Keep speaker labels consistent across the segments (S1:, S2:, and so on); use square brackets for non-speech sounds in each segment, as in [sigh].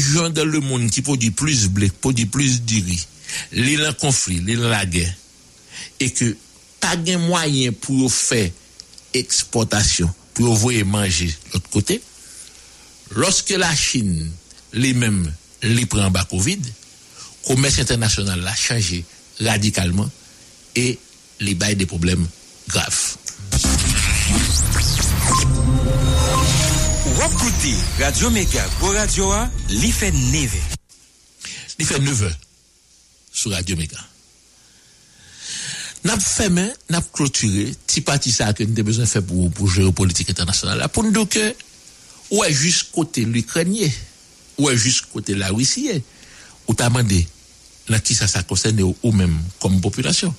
S1: Gens dans le monde qui produit plus blé, produit plus de riz, les dans conflit, les la guerre, et que pas de moyen pour faire exportation, pour envoyer manger de l'autre côté, lorsque la Chine, les mêmes, les prend bas Covid, commerce international l'a changé radicalement et les bail des problèmes graves.
S2: Wap koute, Radio Mega, Go Radio A, li fe neve.
S1: 9 heures sur Radio Méga. N'a fermé, n'a clôturé, ti parti ça que nous avons besoin de faire pour, pour gérer politique internationale. Pour nous dire que, ou est juste côté l'Ukrainien, ou est juste côté la Russie, ou t'as demandé, qui ça, ça ou, même comme population.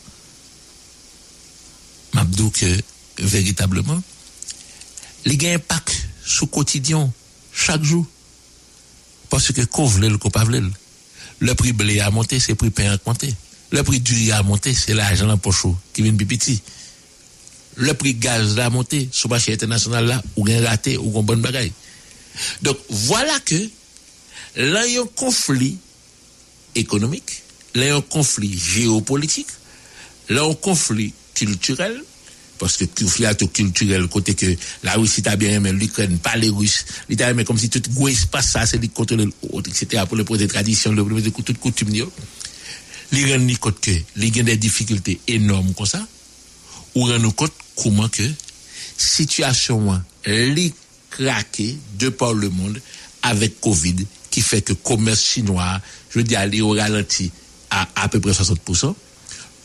S1: M'a dit que, véritablement, il y a le quotidien, chaque jour. Parce que qu'on vle le qu'on pas le. Prix blé a monté, c'est le prix pain a monté. Le prix du riz a monté, c'est l'argent dans poche qui vient de petit. Le prix gaz a monté, sur le marché international là, ou bien raté, ou bien bonne bagaille. Donc, voilà que, là, il y a un conflit économique, là, il y a un conflit géopolitique, là, il y a un conflit culturel, parce que conflit culturel, côté que la Russie t'a bien aimé, l'Ukraine, pas les Russes, l'Italie, mais comme si tout gros espace ça, c'est lui contrôler l'autre, etc., pour le projet de tradition, le projet de toute coutume. L'Iran ni compte que, il y a des difficultés énormes comme ça, ou rend compte comment que, situation, li craqué de par le monde avec Covid, qui fait que commerce chinois, je veux dire, aller au ralenti à à peu près 60%,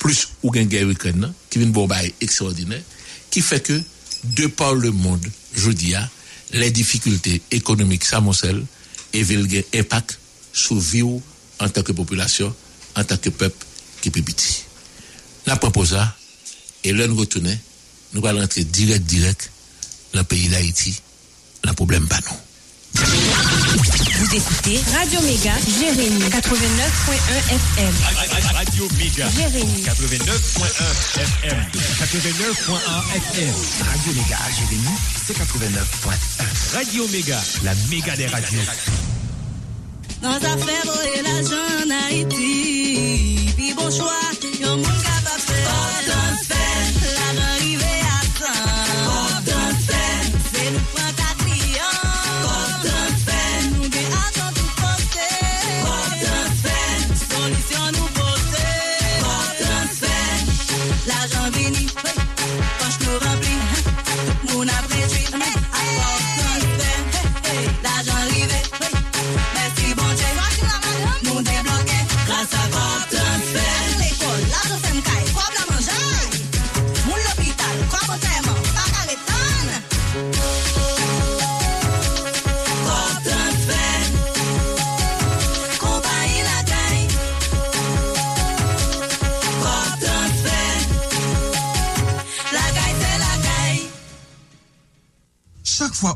S1: plus ou gen guerre Ukraine, qui vient de bombarder extraordinaire, qui fait que, de par le monde, je dis, ah, les difficultés économiques s'amoncellent et veulent gen impact sur vie en tant que population, en tant que peuple qui peut petit. La propose et là nous retourner, nous allons rentrer direct, direct, dans le pays d'Haïti, le problème pas non.
S3: Vous écoutez Radio Méga, Jérémy 89.1 FM.
S4: Radio Méga.
S3: Jérémy.
S4: 89.1 FM. 89.1 FM.
S2: Radio Mega, Jérémy, c'est 89.1.
S4: Radio Méga. La méga des radios.
S5: Dans affaires et l'argent en Haïti, puis bon choix, yon moun capable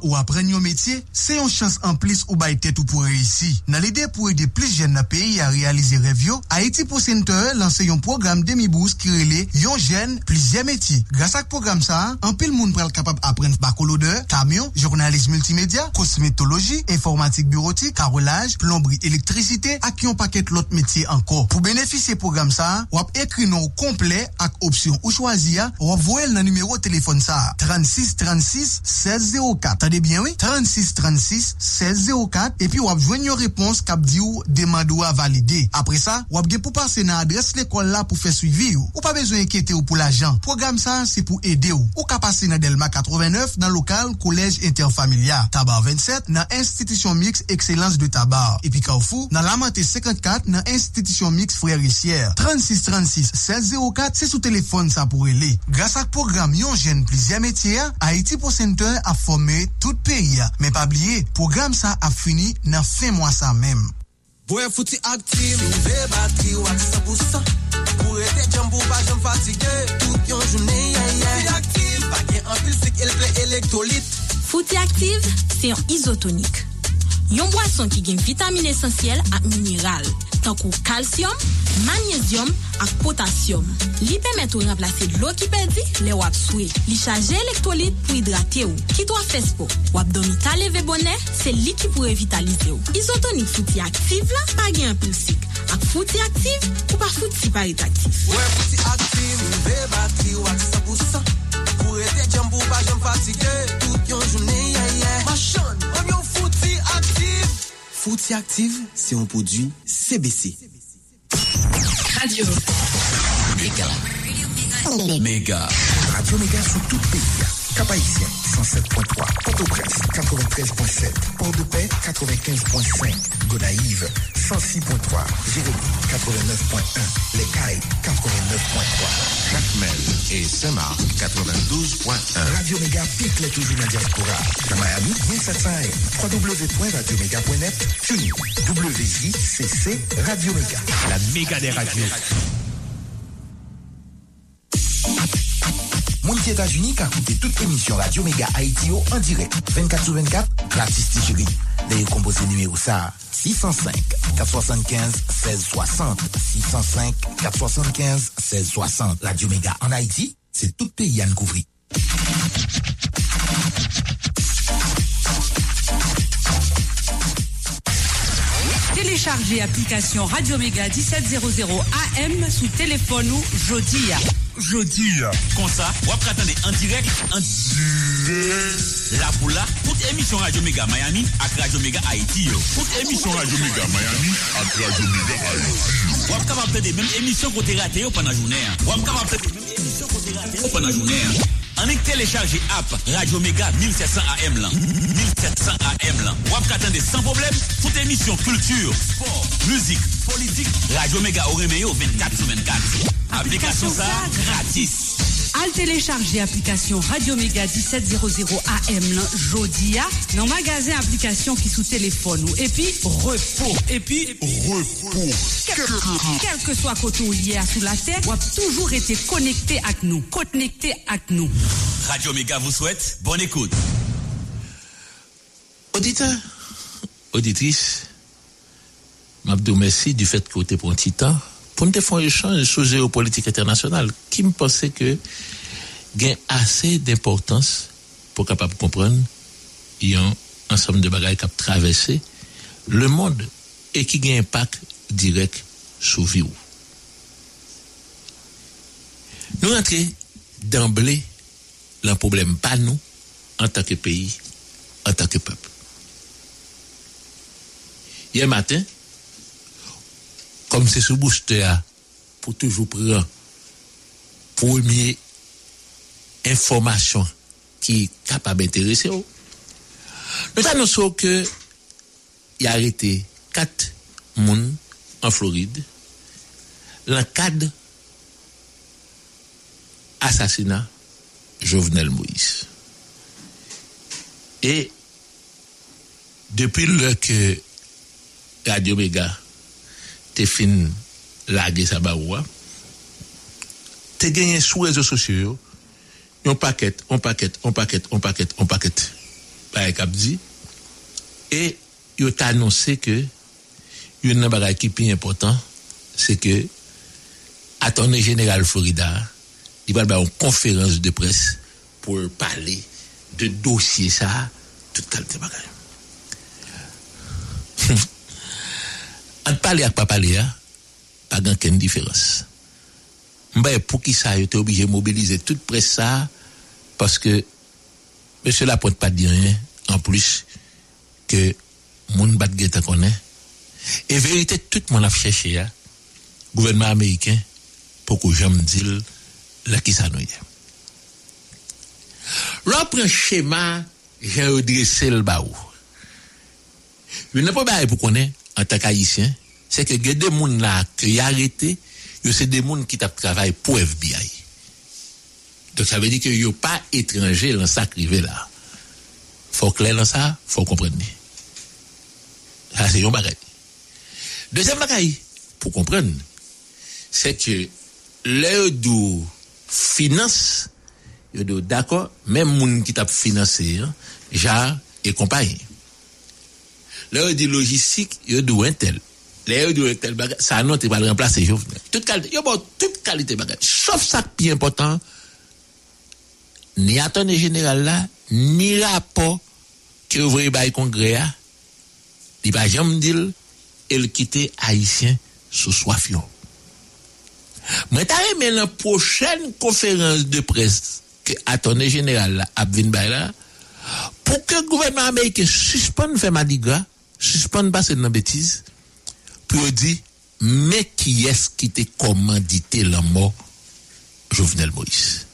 S6: ou apren yon metye, se yon chans an plis ou bay tet ou pou reisi. Nan lide pou ede plis jen na peyi a realize revyo, Haiti Post Center lanse yon program demi-bours ki rele yon jen plis jen meti. Grasak program sa, an pil moun pral kapab apren bakolode, kamyon, journalist multimedia, kosmetologi, informatik bureautik, karolaj, plombri, elektrisite ak yon paket lot meti anko. Pou benefise program sa, wap ekri nou komple ak opsyon ou chwazi ya, wap voel nan numero telefon sa. 36 36 16 04. Tade bien oui? 36 36 36-1604 epi wap jwen yon repons kap di ou demando a valide. Apre sa, wap gen pou pase nan adres l'ekol la pou fe suivi ou. Ou pa bezwen enkete ou pou l'ajan. Program sa se pou ede ou. Ou ka pase nan Delma 89 nan lokal kolej interfamilia. Tabar 27 nan Institution Mix Excellence de Tabar. Epi Kaofu nan Lamante 54 nan Institution Mix Frérissière. 36-36-1604 se sou telefon sa pou ele. Gras ak program yon jen plizia metia, Haiti Pocenteur a formé tout peyi. Men pabli bliye, program sa a fini nan fe mwa sa mem.
S7: Boye fouti aktif, souve batri wak 100% Pou ete jambou pa jom fatige, tout yon jounen ye ye Fouti aktif, pa gen anpilsik el ple elektrolit
S3: Fouti Active, c'est un isotonik. yon boason ki gen vitamine esensyel ak mineral, tankou kalsyum, manyezyum ak potasyum. Li pemet ou remplase dlo ki pedi le wap swe. Li chaje elektrolit pou hidrate ou. Kit wap fespo, wap domi taleve bonè, se li ki pou revitalize ou. Isotonik fouti aktive la, pa gen impulsik. Ak fouti aktive, ou pa fouti parit aktive.
S7: Wè fouti aktive, ve batri wak sa pousan. Pou ete jambou pa jem fatike. Fouti aktif, se yon podwi CBC
S8: Radio
S9: Méga. Méga. Radio Méga sous tout le pays. Cap Haïtien, 107.3. Port-au-Prince, 93.7. Port-de-Paix, 95.5. Gonaïve, 106.3. Jérémy, 89.1. Les Cailles, 89.3.
S1: Jacmel et Saint-Marc, 92.1.
S9: Radio Méga pique les toujours la diaspora. Dans Miami, 1700 www.radioméga.net. TuneIn, WJCC, Radio Méga.
S10: La méga des radios.
S9: Moun ki Etats-Unis ka koute tout emisyon Radio Mega Haiti en direct. 24 sur 24, gratis ti chéri. Deye kompose numéro sa 605-475-1660 605-475-1660 Radio Mega en Haiti, se tout peyi an kouvri.
S8: Téléchargez application Radio Méga 1700 AM sous téléphone ou jodi.
S10: Jodi. Kon sa, wap katande en direct, en La pou la, tout émission Radio Mega Miami ak Radio Mega Haiti yo. Tout émission Radio Mega Miami ak Radio Mega Haiti. Wap kapap tade même émission rate yo pendant journée. Wap kapap tade même émission rate yo pendant journée. En est téléchargé app Radio Mega 1700 AM lan. 1700 AM lan. Wap katande sans problème, toute émission culture, sport, musique, politique, Radio Mega au remeyo 24 sur 24. Application ça gratis.
S8: Al télécharger application Radio Méga 1700 AM lan jodi a nan magasin application qui sous téléphone ou. Et puis repos. Et puis repos. Quel que soit côté ou lié sous la terre ou a toujours été connecté avec nous. Connecté avec nous.
S10: Radio Mega vous souhaite bonne écoute.
S1: Auditeur, auditrice, m'abdou merci du fait que vous pour un petit temps pour nous faire un échange sur géopolitique internationale qui me pensait que gain assez d'importance pour capable comprendre y a un ensemble de bagages qui a traversé le monde et qui a un impact direct sur vie. ou. Nous rentrons d'emblée le problème pas nous en tant que pays, en tant que peuple. Hier matin, comme c'est ce booster pour toujours prendre première information qui est capable d'intéresser. Nous annonçons que il a arrêté quatre personnes en Floride dans le cadre assassinat Jovenel Moïse. Et depuis le que Radio Mega te fin lage sa baroua, te genyen sou réseaux sociaux, yon paquet, on paquet, on paquet, on paquet, on paquet, par kap di, et yon t'a annoncé que yon nan bagay ki pi important, c'est que attorney général Florida, il va avoir une conférence de presse pour parler de dossier ça, tout qualité bagay. [laughs] An pale ak pa pale ya, pa gan ken diferans. Mbaye pou ki sa yo te oblige mobilize tout pres sa, paske Mais cela peut pas dire rien en plus que moun bat geta connaît. Et vérité, tout le monde a cherché, hein, gouvernement américain, pour que j'aime dire là qui ça nous est. Prend schéma, j'ai redressé le baou. Le n'est pas pour connaître, en tant qu'haïtien, c'est que des gens là qui arrêté, c'est des gens qui travaillent pour FBI. Donc ça veut dire n'y a pas étranger dans ça crivé là. Faut clair dans ça, faut comprendre. Ça c'est un bagage. Deuxième bagage, pour comprendre, c'est que l'heure de finance, yo d'accord, même moun qui t'a financé, hein, et compagnie. L'heure de logistique, yo do un tel. L'heure de un tel ça non, t'es pas le remplacer. Toute qualité, yo bon, toute qualité bagage. Sauf ça qui est important, ni attorney général là, ni rapport que ouvre bail congrès a, il va jamais dire, il quitte haïtien sous soif. Moi, t'as aimé la prochaine conférence de presse que attorney général là, Baila, pour que le gouvernement américain suspende faire Madiga, suspende passer dans bêtise, pour dire, mais qui est-ce qui t'a commandité la mort Jovenel Moïse?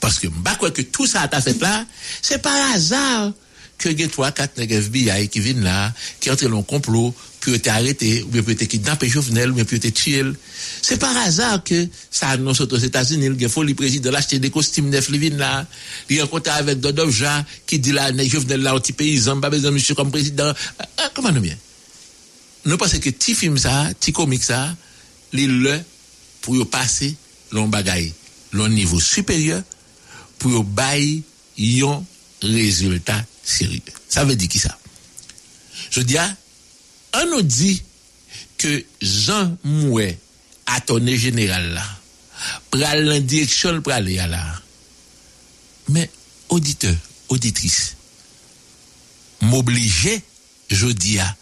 S1: Parce que, bah, quoi que tout ça t'a fait là, c'est par hasard que y a trois, quatre nègres FBI qui viennent là, qui entrent dans le complot, puis été arrêté, ou bien peut être kidnappé Jovenel, ou bien peut être tué. C'est par hasard que ça annonce aux États-Unis, il faut le président l'acheter des costumes neufs, il vient là, il rencontre avec Dodov Jean, qui dit là, Jovenel là, un petit paysan, pas besoin monsieur comme président. Ah, comment nous bien? Nous pensons que petit film ça, petit comique ça, il le, pour passer, l'on bagaille, l'on niveau supérieur, pour bailler, yon résultat Ça veut dire qui ça? Je dis, on nous dit que Jean Mouet, attorney général là, pral en direction aller là. Mais, auditeur, auditrice, m'obliger, je dis à,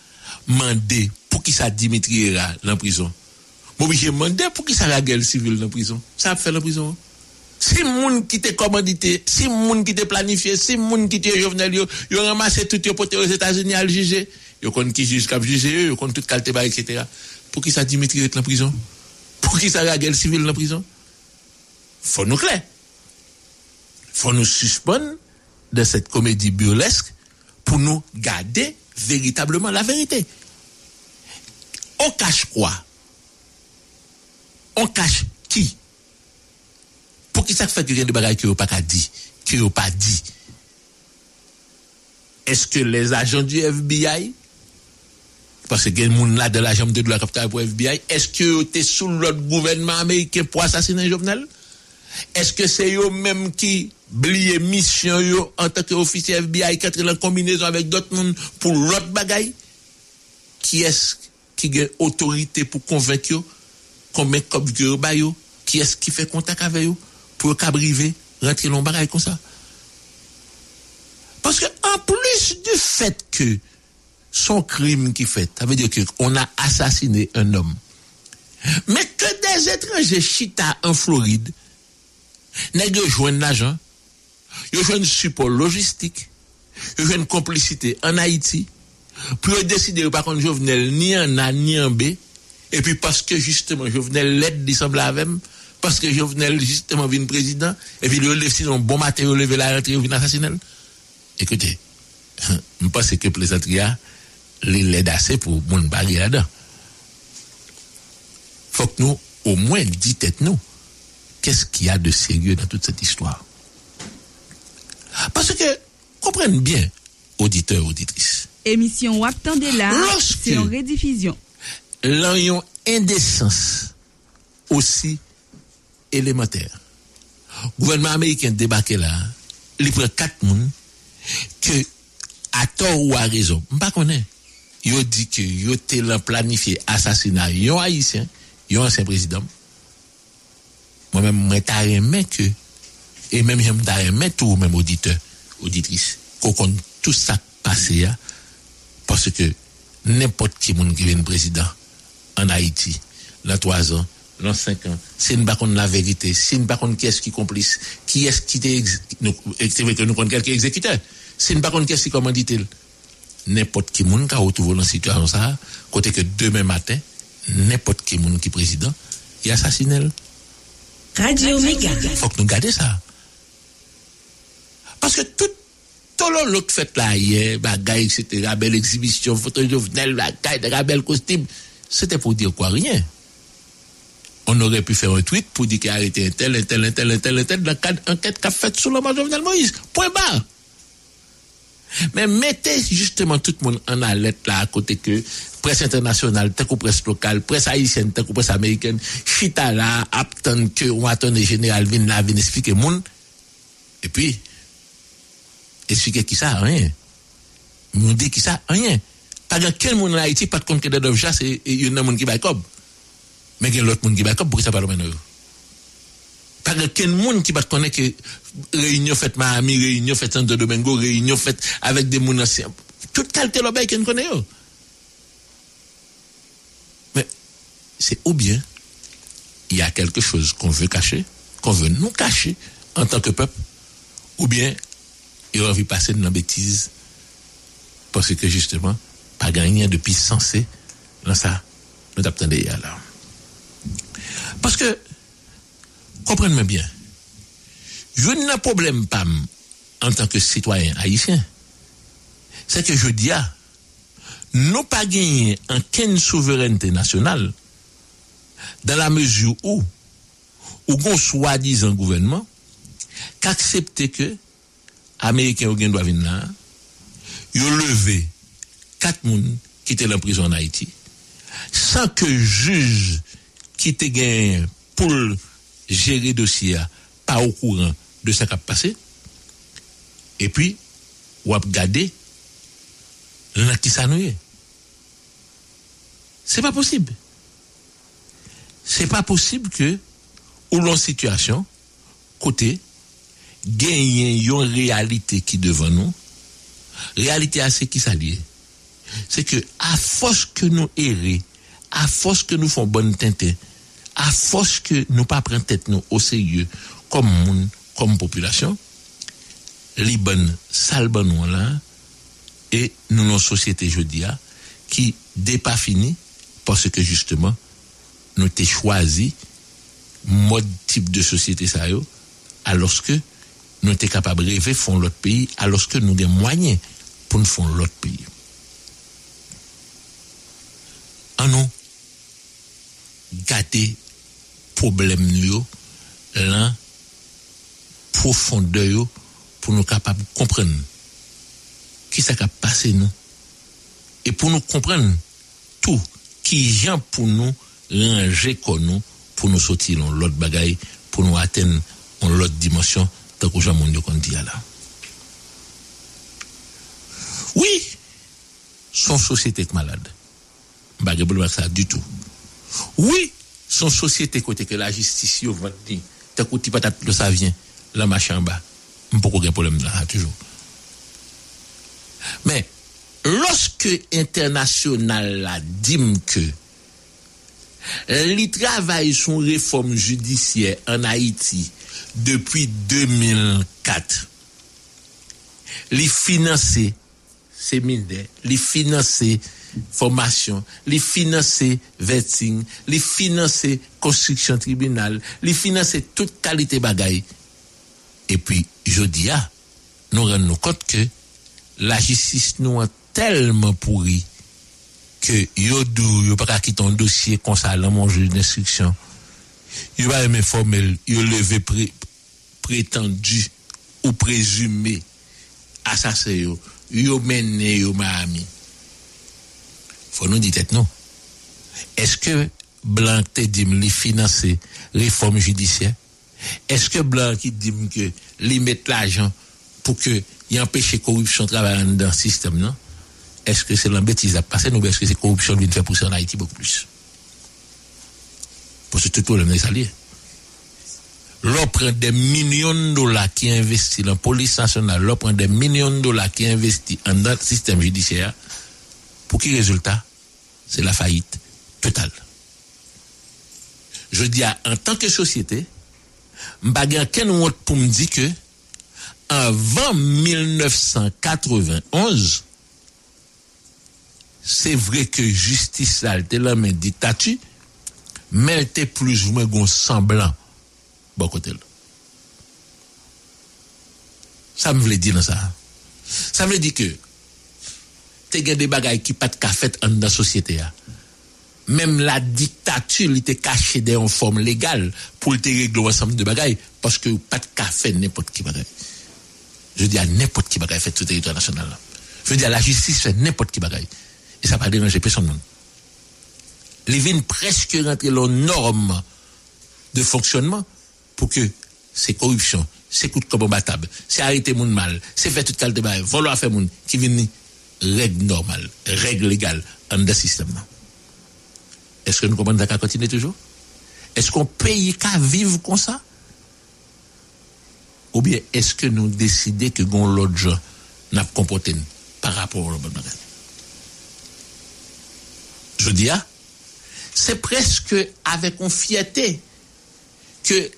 S1: demander pour qui ça Dimitri là, dans prison. M'obliger demander pour qui ça la guerre civile dans prison. Ça a fait la prison. Si moun qui te commandité, si moun qui te planifié, si moun qui te jovenel yo, yo ramassé tout yo poté aux États-Unis à le juger. Yo kon qui juge cap juger, yo kon tout qualité ba etc. Pour qui ça Dimitri est en prison? Pour qui ça la guerre civile dans prison? Faut nous clair. Faut nous suspendre de cette comédie burlesque pour nous garder véritablement la vérité. On cache quoi? On cache qui? Qui ça fait que bagaille qui n'a pas dit, qui n'a pas dit? Est-ce que les agents du FBI, parce que a des là de la jambe de la capitale pour FBI, est-ce que tu es sous l'autre gouvernement américain pour assassiner Jovenel? Est-ce que c'est eux même qui blié mission yo en tant qu'officier FBI qui entre en combinaison avec d'autres monde pour l'autre bagaille? Qui est-ce qui a autorité pour convaincre yo? Comme yo ba yo? Qui est-ce qui fait contact avec eux? Pour qu'abriver rentrer dans bagaille comme ça? Parce que en plus du fait que son crime qui fait, ça veut dire qu'on a assassiné un homme. Mais que des étrangers chita en Floride, nèg yo joindre l'argent, yo joindre support logistique, yo joindre complicité en Haïti, pour décider par contre Jovenel ni en A ni en B, et puis parce que justement Jovenel l'aide dissemble avec parce que Jovenel justement vient président, et puis le lève si un bon matin, lever la rentrée, vient assassiner. Écoutez, je pense que plaisanteria, l'aide assez pour mon bagage là-dedans. Faut que nous, au moins, dites nous, qu'est-ce qu'il y a de sérieux dans toute cette histoire? Parce que, comprenez bien, auditeurs, auditrices.
S11: Émission de là, c'est en rediffusion.
S1: L'ayons indécence aussi élémentaire. Gouvernement américain débarqué là, il prend quatre moun que, à tort ou à raison, pas connaît. Yo dit que yo te planifié assassinat yon haïtien, yon ancien président. Moi-même, moi, t'as aimé que, et même t'as aimé tout, même auditeur, auditrice, qu'on compte tout ça passé, parce que n'importe qui qui président en Haïti, dans trois ans, dans 5 ans, si nous ne pas la vérité, si nous ne pas qui est-ce qui complice, qui est-ce qui était, vrai que nous connaissons quelqu'un exécuteur, si nous ne pas qui est-ce qui commandite, n'importe qui moun ka retrouve dans situation ça, côté que demain matin, n'importe qui moun qui président, il assassine
S12: Radio Méga.
S1: Faut que nous gardions ça. Parce que tout, tout l'autre fait là hier, bagaille, etc., belle exhibition, photo jovenel, bagaille, belle costume, c'était pour dire quoi? Rien. On aurait pu faire un tweet pour dire qu'il a arrêté un tel, un tel, un tel, un tel, un tel, dans le cadre d'enquête qu'a fait sous le Jovenel Moïse. Point barre. Mais mettez justement tout le monde en alerte là à côté que presse internationale, tant que presse locale, presse haïtienne, tant que presse américaine, chita là, attend que on attend le général vin là, vin expliquer monde. Et puis, expliquer qui ça, rien. Nous dit qui ça, rien. Pas de quel monde en Haïti, pas de compte que objets, c'est il y a un monde qui va comme. Mais il y a l'autre monde qui va comme, pour ça pas le même pas de monde qui va connaître que réunion faite Miami, réunion faite Santo Domingo, réunion faite avec des gens anciens. Toute qualité de qui connaît. Mais c'est ou bien il y a quelque chose qu'on veut cacher, qu'on veut nous cacher en tant que peuple, ou bien il a envie de passer dans la bêtise parce que justement, pas gagner de puissance dans ça, nous attendons là. Parce que comprenez-moi bien. Je n'ai pas problème pas en tant que citoyen haïtien. C'est que je dis, ah, nous pas gagné en quelle souveraineté nationale dans la mesure où, ou soi-disant gouvernement, qu'accepter que Américains ou doivent venir là, ils ont levé quatre personnes qui étaient en prison en Haïti, sans que juge qui était gagné pour gérer dossier pas au courant de ce qui a passé. Et puis, ou a gardé là qui C'est pas possible. C'est pas possible que, ou l'on situation, côté, gagner une réalité qui devant nous, réalité assez qui s'allie. C'est que, à force que nous errons, à force que nous faisons bonne teinte, à force que nous pas prendre tête nous au sérieux comme comme population, les bonnes sales là, et nous, nos sociétés, je dis, qui n'est pas fini parce que justement, nous avons choisi mode type de société ça alors que nous sommes capables de rêver font l'autre pays, alors que nous avons des moyens pour nous faire l'autre pays. En nous, gâter problème nous là profondeur pour nous capables de comprendre qui ça a passé nous. Et pour nous comprendre tout qui vient pour nous ranger comme nous pour nous sortir dans l'autre bagaille pour nous atteindre dans l'autre dimension tant que Jean qu'on dit là. Oui son société est malade. Pas ça du tout. Oui son société côté que la justice yo va dire t'as côté patate le ça vient la machin bas pas aucun problème là toujours. Mais lorsque international la dit que les travaille son réforme judiciaire en Haïti depuis 2004 les financer séminaires les financer formation, les financer vetting, les financer construction tribunal, les financer toute qualité bagaille. Et puis, je dis, ah, nous rendons compte que la justice nous a tellement pourri que yo dou, yo pas quitter un dossier comme ça mon juge d'instruction. Yo pas aimer formel, yo levé prétendu ou présumé assassin yo, yo mené yo Miami faut nous dire non. Est-ce que Blanc te dit li financer réforme judiciaire? Est-ce que Blanc dit que li met l'argent pour que y empêche corruption travailler dans le système, non? Est-ce que c'est l'embêtise à passer ou est-ce que c'est corruption qui vient faire pousser en Haïti beaucoup plus? Parce que tout le problème est allié. L'on prend des millions de dollars qui investit dans la police nationale, l'on prend des millions de dollars qui investit dans le système judiciaire. Pour qui résultat C'est la faillite totale. Je dis à, en tant que société, bagan ken wot pou m di ke anvan 1991 se vre ke justice la te la men di tatu men te plus ou men gon semblan bon kote la sa m vle di nan sa sa m vle di ke te gen des bagailles qui pas de fait en dans la société. hein. Même la dictature, il était caché dans une forme légale pour te régler ensemble de bagailles parce que pas de fait n'importe qui bagaille. Je dis à n'importe qui bagaille fait sur le territoire national. là. Je veux dire, la justice fait n'importe qui bagaille. Et ça va pas déranger personne. Les vignes presque rentrer dans les normes de fonctionnement pour que c'est corruption, c'est coup de comme battable, c'est arrêter moun mal, c'est faire toute qualité de bail, vouloir faire moun qui viennent règle normale, règle légale en le système. Est-ce que nous comprenons qu'à continuer toujours? Est-ce qu'on paye qu'à vivre comme ça? Ou bien est-ce que nous décidons que l'autre gens n'a pas comporté par rapport au bon? Je dis, ah, c'est presque avec une fierté que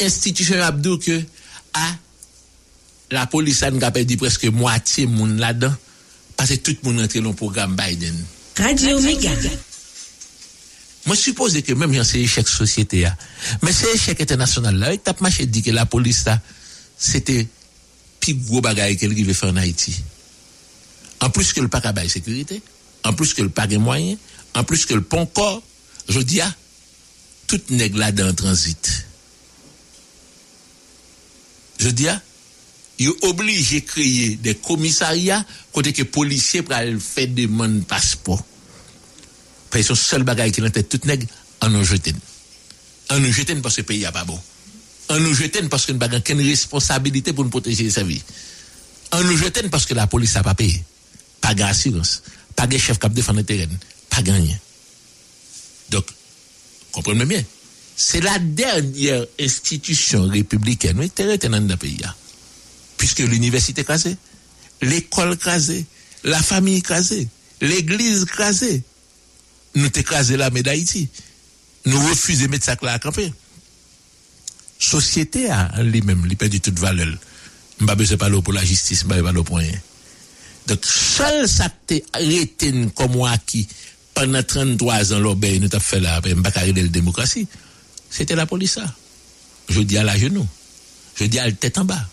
S1: institution Abdou ah, la police a perdu presque moitié moun là-dedans parce que tout le monde rentre dans le programme Biden.
S13: Radio.
S1: Moi, je suppose que même dans ces échecs société, là, mais ces échecs international là, il tape marché dit que la police là, c'était plus gros bagaille qu'elle veut faire en Haïti. En plus que le pas de sécurité, en plus que le pas de moyens, en plus que le pont corps, je dis à tout nègre là dans transit. Je dis à il est obligé de créer des commissariats côté que policiers pour faire demande passeport. Parce que seul bagage qui est dans tête nègre, en nous jeter. En nous jeter parce que le pays n'est pas bon. En nous jeter parce que nous n'avons aucune responsabilité pour nous protéger sa vie. En nous jeter parce que la police n'a pas payé. Pas d'assurance. Pas de chef qui défend le terrain. Pas gagné. Donc, comprenez bien. C'est la dernière institution républicaine qui est dans le pays. Puisque l'université crasée, l'école crasée, la famille crasée, l'église crasée. Nous t'écrasé la médaille d'Haïti. Nous refusons de mettre ça là à camper. Société a lui-même, il perd toute valeur. Je ne besoin pas pour la justice, je ne pas pour rien. Donc, seul ça t'est arrêté comme moi qui, pendant 33 ans, l'obéi, nous t'a fait après, pas de la démocratie. C'était la police. Je dis à la genou. Je dis à la tête en bas.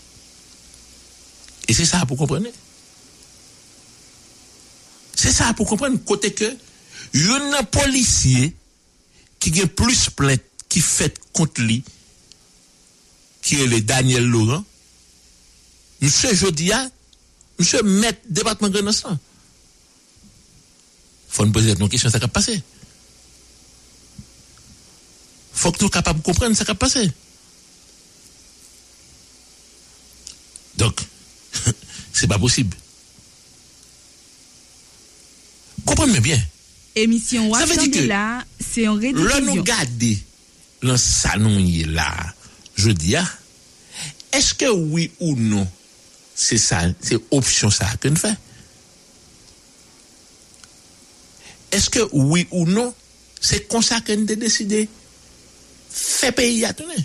S1: Et c'est ça pour comprendre. C'est ça pour comprendre côté que il y a un policier qui a plus plainte qui fait contre lui qui est le Daniel Laurent. Monsieur Jodia, monsieur maître département Grenassan. Faut nous poser une question, ça va passer. Faut que nous capables de comprendre ça va passer. Donc, c'est pas possible. Comprenez bien.
S11: Émission
S1: Ça veut dire que
S11: là, c'est en
S1: Là, nous garder dans salon y est là, je dis, ah, est-ce que oui ou non, c'est ça, c'est option ça que nous fait? Est-ce que oui ou non, c'est comme ça que nous décidé? Faire pays à tourner?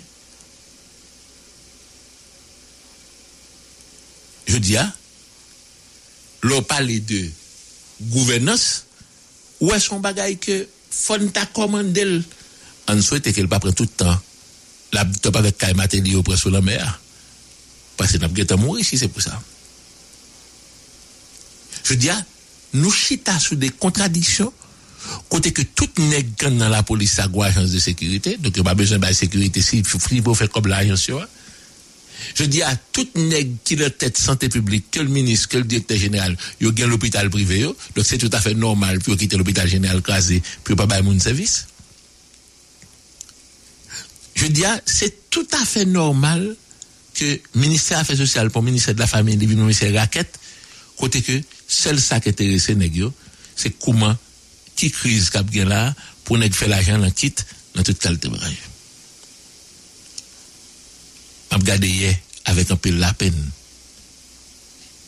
S1: Je dis, ah, l'on parle de gouvernance, où est-ce qu'on bagaille que faut ta commandé on souhaite qu'elle pas prendre tout le temps. La top avec Kaye Matéli au presque la mer. Parce que n'a pas mourir si c'est pour ça. Je dis ah, nous chita sur des contradictions côté que tout nèg gang dans la police a une agence de sécurité. Donc il pas besoin de sécurité. Si il faut faire comme l'agence yo. Je dis à tout nègre qui a tête santé publique, que le ministre, que le directeur général, il a l'hôpital privé, donc c'est tout à fait normal pour quitter l'hôpital général crasé, pour pas bailler mon service. Je dis à, c'est tout à fait normal que le ministère des Affaires sociales pour le ministère de la Famille, le ministère raquette, côté que seul ça qui intéresse nèg yo, c'est comment, qui crise bien là, pour nèg faire l'argent dans quitte, dans toute qualité de map gade ye avèk anpil la pen.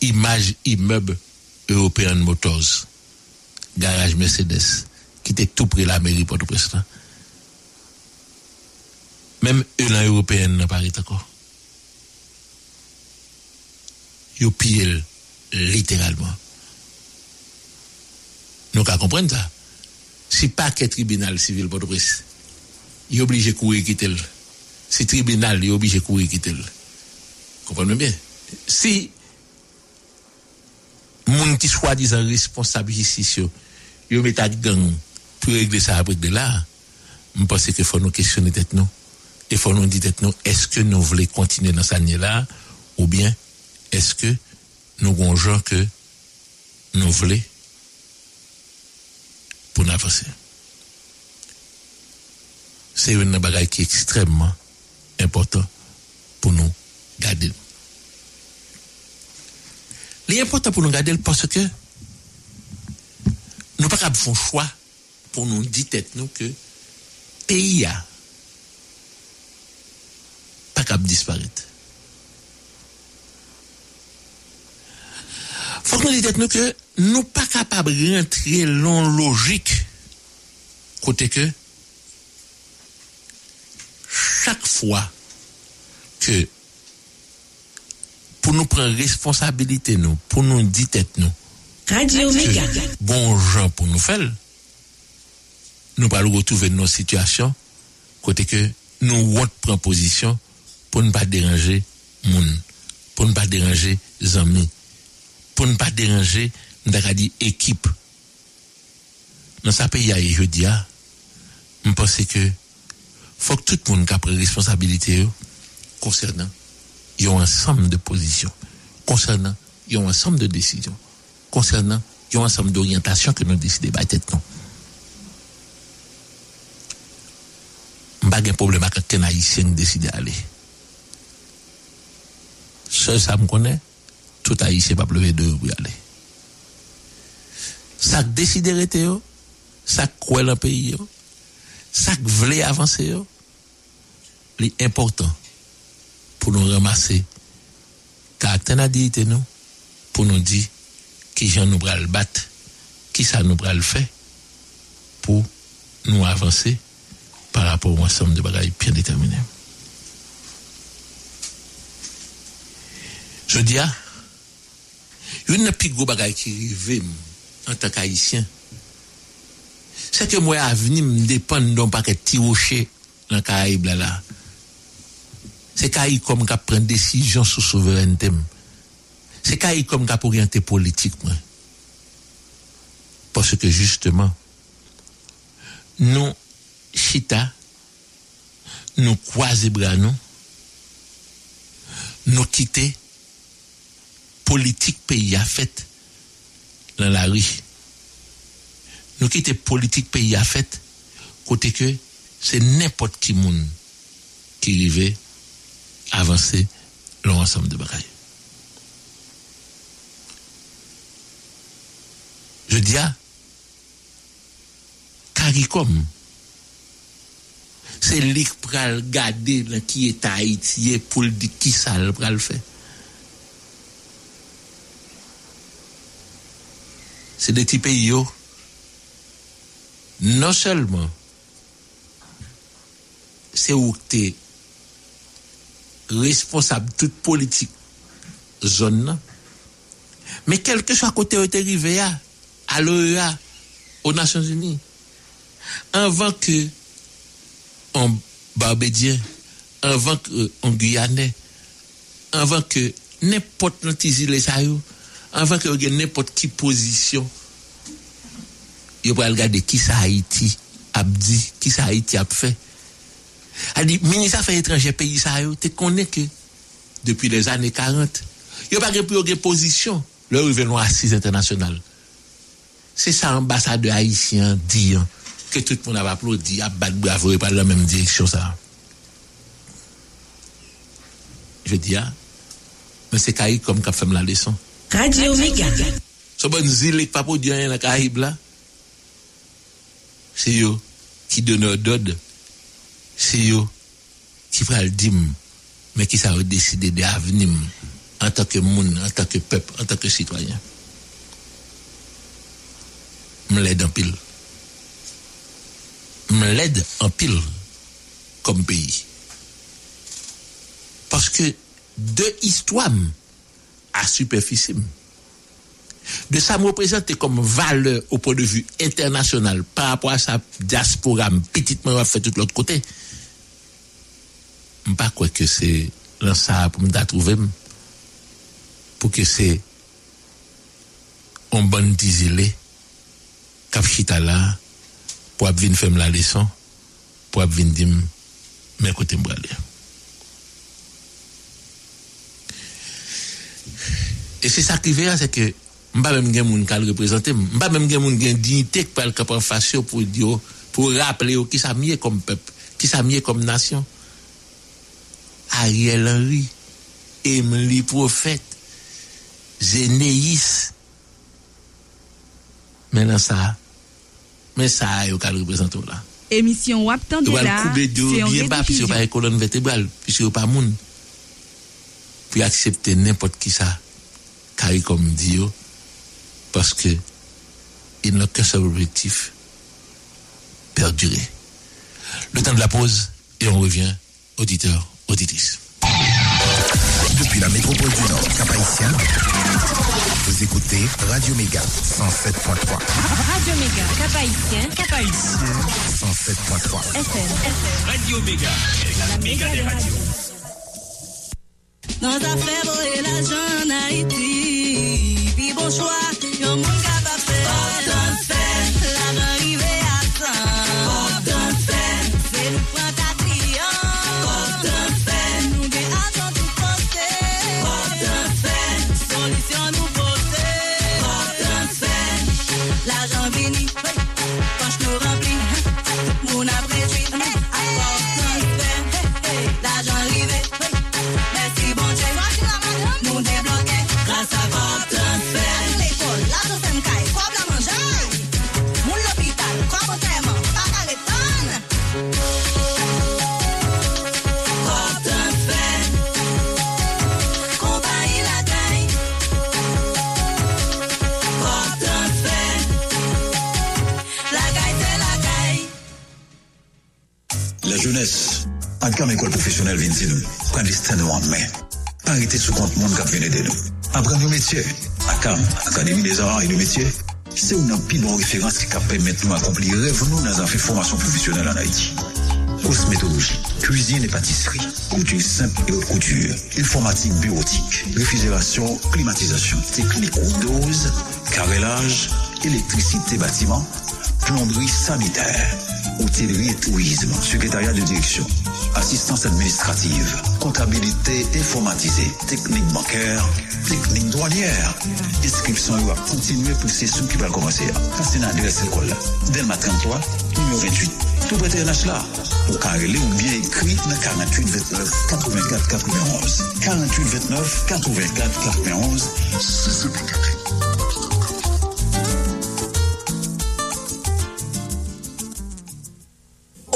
S1: Imaj imeb European Motors, garaj Mercedes, ki te tou pre la meri pote prestan. Mem e lan European nan pari tako. Yo piye l, literalman. Nou ka kompren ta? Si pa ke tribunal sivil pote prestan, yo oblige kou e kitel. Si tribunal, est obligé de courir quitter le. Comprenez bien. Si moun qui soi-disant responsable ici, yo, met à gang pour régler ça après de là, je pense qu'il faut nous questionner tête nous. Il faut nous dire tête est-ce que nous voulons continuer dans cette année-là, ou bien est-ce que nous avons que nous voulons pour avancer? C'est une bagaille qui est extrêmement important pour nous garder. Il est important pour nous garder parce que nous pas capable faire choix pour nous dire tête nous que pays a pas capable disparaître. Faut que nous disions nous que nous pas capable de rentrer dans la logique côté que chaque fois que pour nous prendre responsabilité nous, pour nous dire tête nous,
S12: Radio
S1: bon gens pour nous faire, nous pas retrouver nos situations côté que nous autres prendre position pour ne pas déranger moun, pour ne pas déranger les amis, pour ne pas déranger, dit équipe. Dans ce pays, je dis, ah, je pense que faut que tout le monde prenne responsabilité concernant un ensemble de positions, concernant un ensemble de décisions, concernant un ensemble d'orientations que nous décidons de tête non. Pas de problème avec un haïtien qui décide d'aller. Seul ça me connaît, tout haïtien pas lever de pour y aller. Ça décide d'arrêter ça croit le pays ça voulait avancer yo, l'important pour nous ramasser. Caractère la dignité nous pour nous dire qui j'en nous bras le battre qui ça nous bras le fait pour nous avancer par rapport à ensemble de bagages bien déterminés je dis ah une plus gros bagage qui arrive en tant qu'haïtien. C'est que moi avenir me dépend paquet de petits rochers dans le Caraïbe. C'est comme qui prend décision sur souveraineté. C'est comme qui orienté politique. moi. Parce que justement, nous, chita, nous croiser bras nous, nous quitter politique pays a fait dans la rue. Nous quitter politique pays a fait côté que c'est n'importe qui monde qui arrive avancer l'ensemble de bagailles. Je dis à CARICOM, c'est lui qui pral garder dans qui est Haïti pour le dire qui ça le faire. C'est des petits pays. Non seulement c'est où responsable toute politique zone mais quel que soit côté où tu arrivé à, à l'OEA, aux Nations Unies, avant que en Barbédien, avant que en Guyanais, avant que n'importe ça yo, avant que n'importe qui position, yo va regarder qui ça Haïti a dit, qui ça Haïti a fait. A dit, ministre Affaires étrangères pays ça te connais que depuis les années 40, yo pas gen pour une position, le revenons assise internationale. C'est ça ambassadeur haïtien dit hein, que tout le monde a applaudi, a battu bravo et pas dans la même direction ça. Je dis ah, mais c'est Caraïbe comme qu'a fait la leçon.
S12: Radio Méga.
S1: Ce bon zile qui pas dire rien dans Caraïbe là. C'est eux qui donnent d'ordre. C'est eux qui font le dim, mais qui savent décider de l'avenir en tant que monde, en tant que peuple, en tant que citoyen. Me l'aide en pile. l'aide en pile comme pays. Parce que de histoire à superficie, de ça me représente comme valeur au point de vue international par rapport à sa diaspora, petitement fait tout l'autre côté. Je pas quoi que c'est dans ça pour me trouver pour que c'est un bon disile kap chita là pour venir faire la leçon pour venir dire mais côté m'brale. Et c'est ça qui vient, c'est que Mba mèm gen moun kal reprezentèm. Mba mèm gen moun gen dignité k pal kapan fasyo pou diyo, pou rappele yo ki sa miye kom pep, ki sa miye kom nasyon. Ariel Henry, Emily Profet, Zeneis. Menan sa, men sa yo kal reprezentèm la.
S11: Emisyon wap
S1: tan de
S11: la, se
S1: yon detipijon. Pis
S11: yo
S1: pa yon kolon vertebral, pis yo pa moun. Pi aksepte nèmpot ki sa, kari kom diyo. Parce que il n'a qu'un seul objectif, perdurer. Le temps de la pause, et on revient, auditeur, auditrice.
S9: Depuis la métropole du Nord, Cap-Haïtien, vous écoutez Radio Méga 107.3.
S14: Radio Méga, Cap Haïtien, Cap Haïtien.
S9: 107.3.
S14: FM.
S4: Radio Méga, la méga des radios.
S5: Dans affaires et l'argent en Haïti. Puis bon
S15: en kam école professionnelle vin si nou, pren destin nou en main. Arrêtez sous compte monde kap vene de nou. Apprendre nos métiers. ACAM, Académie des Arts et de Métiers, c'est une pile bon référence qui cap permettre nous accomplir rêve nous dans un fait formation professionnelle en Haïti. Cosmétologie, cuisine et pâtisserie, couture simple et haute couture, informatique bureautique, réfrigération, climatisation, technique dose, carrelage, électricité bâtiment, plomberie sanitaire, hôtellerie et tourisme, secrétariat de direction, assistance administrative, comptabilité informatisée, technique bancaire, technique douanière. Inscription va continuer pour ces sous qui va commencer. Passez dans l'adresse école. Delma 33, numéro 28. Tout près de là. Ou carrelé ou bien écrit dans 48 29 84 91. 48 29 84 91. Si c'est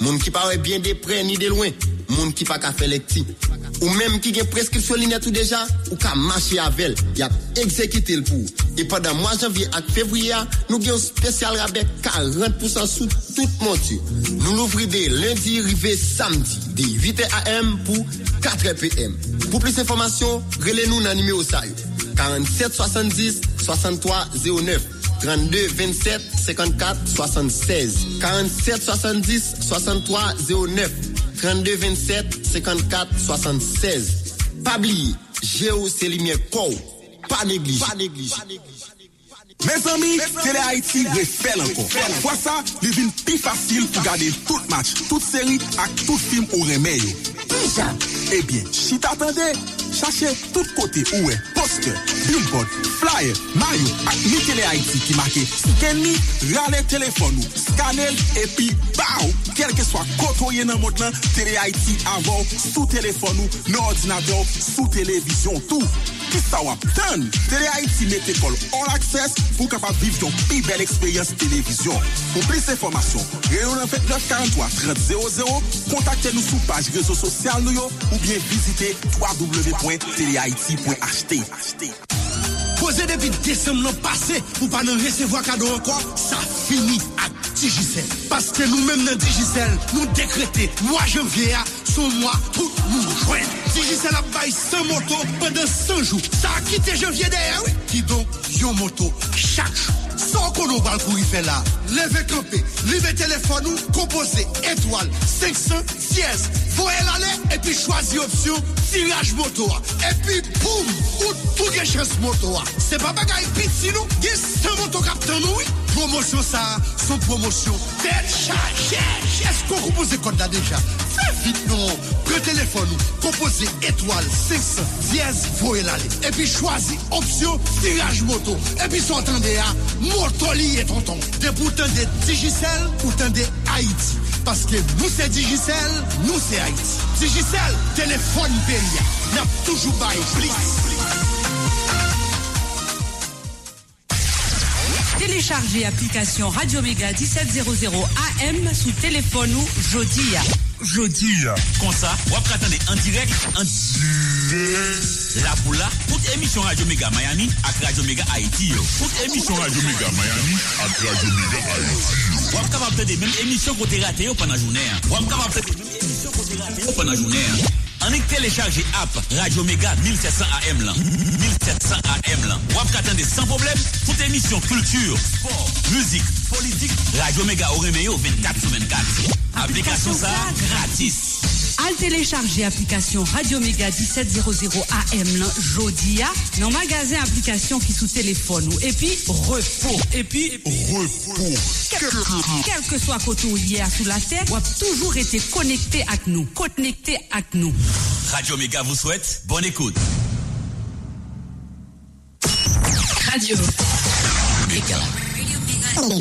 S16: Moun ki pa wè bien de pre ni de loin. Moun ki pa ka fe lekti. Ou même qui gen prescription linet ou déjà, ou ka marcher avec y a exécuté le pour. Et pendant mois janvier à février, nous gen un spécial rabais 40% sous toute monture. Nous l'ouvrons de lundi rivé samedi, de 8 am pour 4 pm. Pour plus d'informations, relez-nous dans le numéro ça yo. 47 70 63 09. 32 27 54 76 47 70 63 09 32 27 54 76 Pabli, je ou se li mye kou Pa neglij Me
S17: zami, Tele Haiti re fel anko Fwa sa, li vin pi fasil pou gade tout match, tout seri ak tout film ou remeyo Ebyen, eh si ta atende, chache tout kote ou e billboard, flyer, maillot et mi Télé Haïti qui marqué scan me, râle téléphone ou, scanner et puis bao, quel que soit côté dans le monde là, Télé Haïti avant, sous téléphone ou, dans ordinateur, sous télévision, tout. Ki sa wap tan? Tele Haiti mette kol all access pou kapap viv yon pi bel eksperyans televizyon. Pou plis informasyon, reyon 29 43 30 00, kontakte nou sou page rezo sosyal nou yo ou bien visite www.telehaiti.ht
S18: Poze depi desem nan pase Ou pa nan resevo kado anko Sa fini ak Digicel. Paske nou menm nan Digicel Nou dekrete mwa janvye a Son mwa tout nou jwen Digicel ap bay 100 moto Pendan 100 jou Sa akite janvye de e Ki don yon moto chak jou San konon bal pou ife la Leve kampe, libe telefon nou Kompose etwal 500 Sies, voye lale Epi chwazi opsyon tiraj moto. A Epi boum, ou tou gen chans moto. A Se pa bagay pit si nou Gen 100 moto kapten nou Promosyon sa, son promosyon Tel chaje, esko kompose kod la deja Fe vit nou Pre telefon nou, kompose etwal 500 Sies, voye lale Epi chwazi opsyon tiraj moto. Epi son tende a Motoliye tonton. De pou tan de Digicel, pou tan de Haiti. Paske nou se Digicel, nou se Haiti. Digicel, telefon beya. Nap toujou baye plis.
S8: Téléchargez application Radio Méga 1700 AM sous téléphone ou Jodi.
S10: Jodi. Comme ça, vous attendez en direct, en direct. La poula, toute émission Radio Méga Miami avec Radio Méga Haïti. Toute émission Radio Méga Miami avec Radio Méga Haïti. Vous êtes capable de même émission qu'on a raté pendant la journée. Vous êtes capable de même émission qu'on a raté pendant la journée. On est téléchargé app Radio Méga 1700 AM là. 1700 AM là. Vous attendez sans problème toute émission culture, sport, musique, politique. Radio au Réméo 24 sur 24. Application ça gratis.
S8: Al télécharger application Radio Méga 1700 AM Jodia dans magasin application qui sous téléphone ou. Et puis repos. Et puis repos. Quel que soit côté où il y a sous la terre ou a toujours été connecté avec nous. Connecté avec nous.
S10: Radio Méga vous souhaite bonne écoute.
S13: Radio
S10: Méga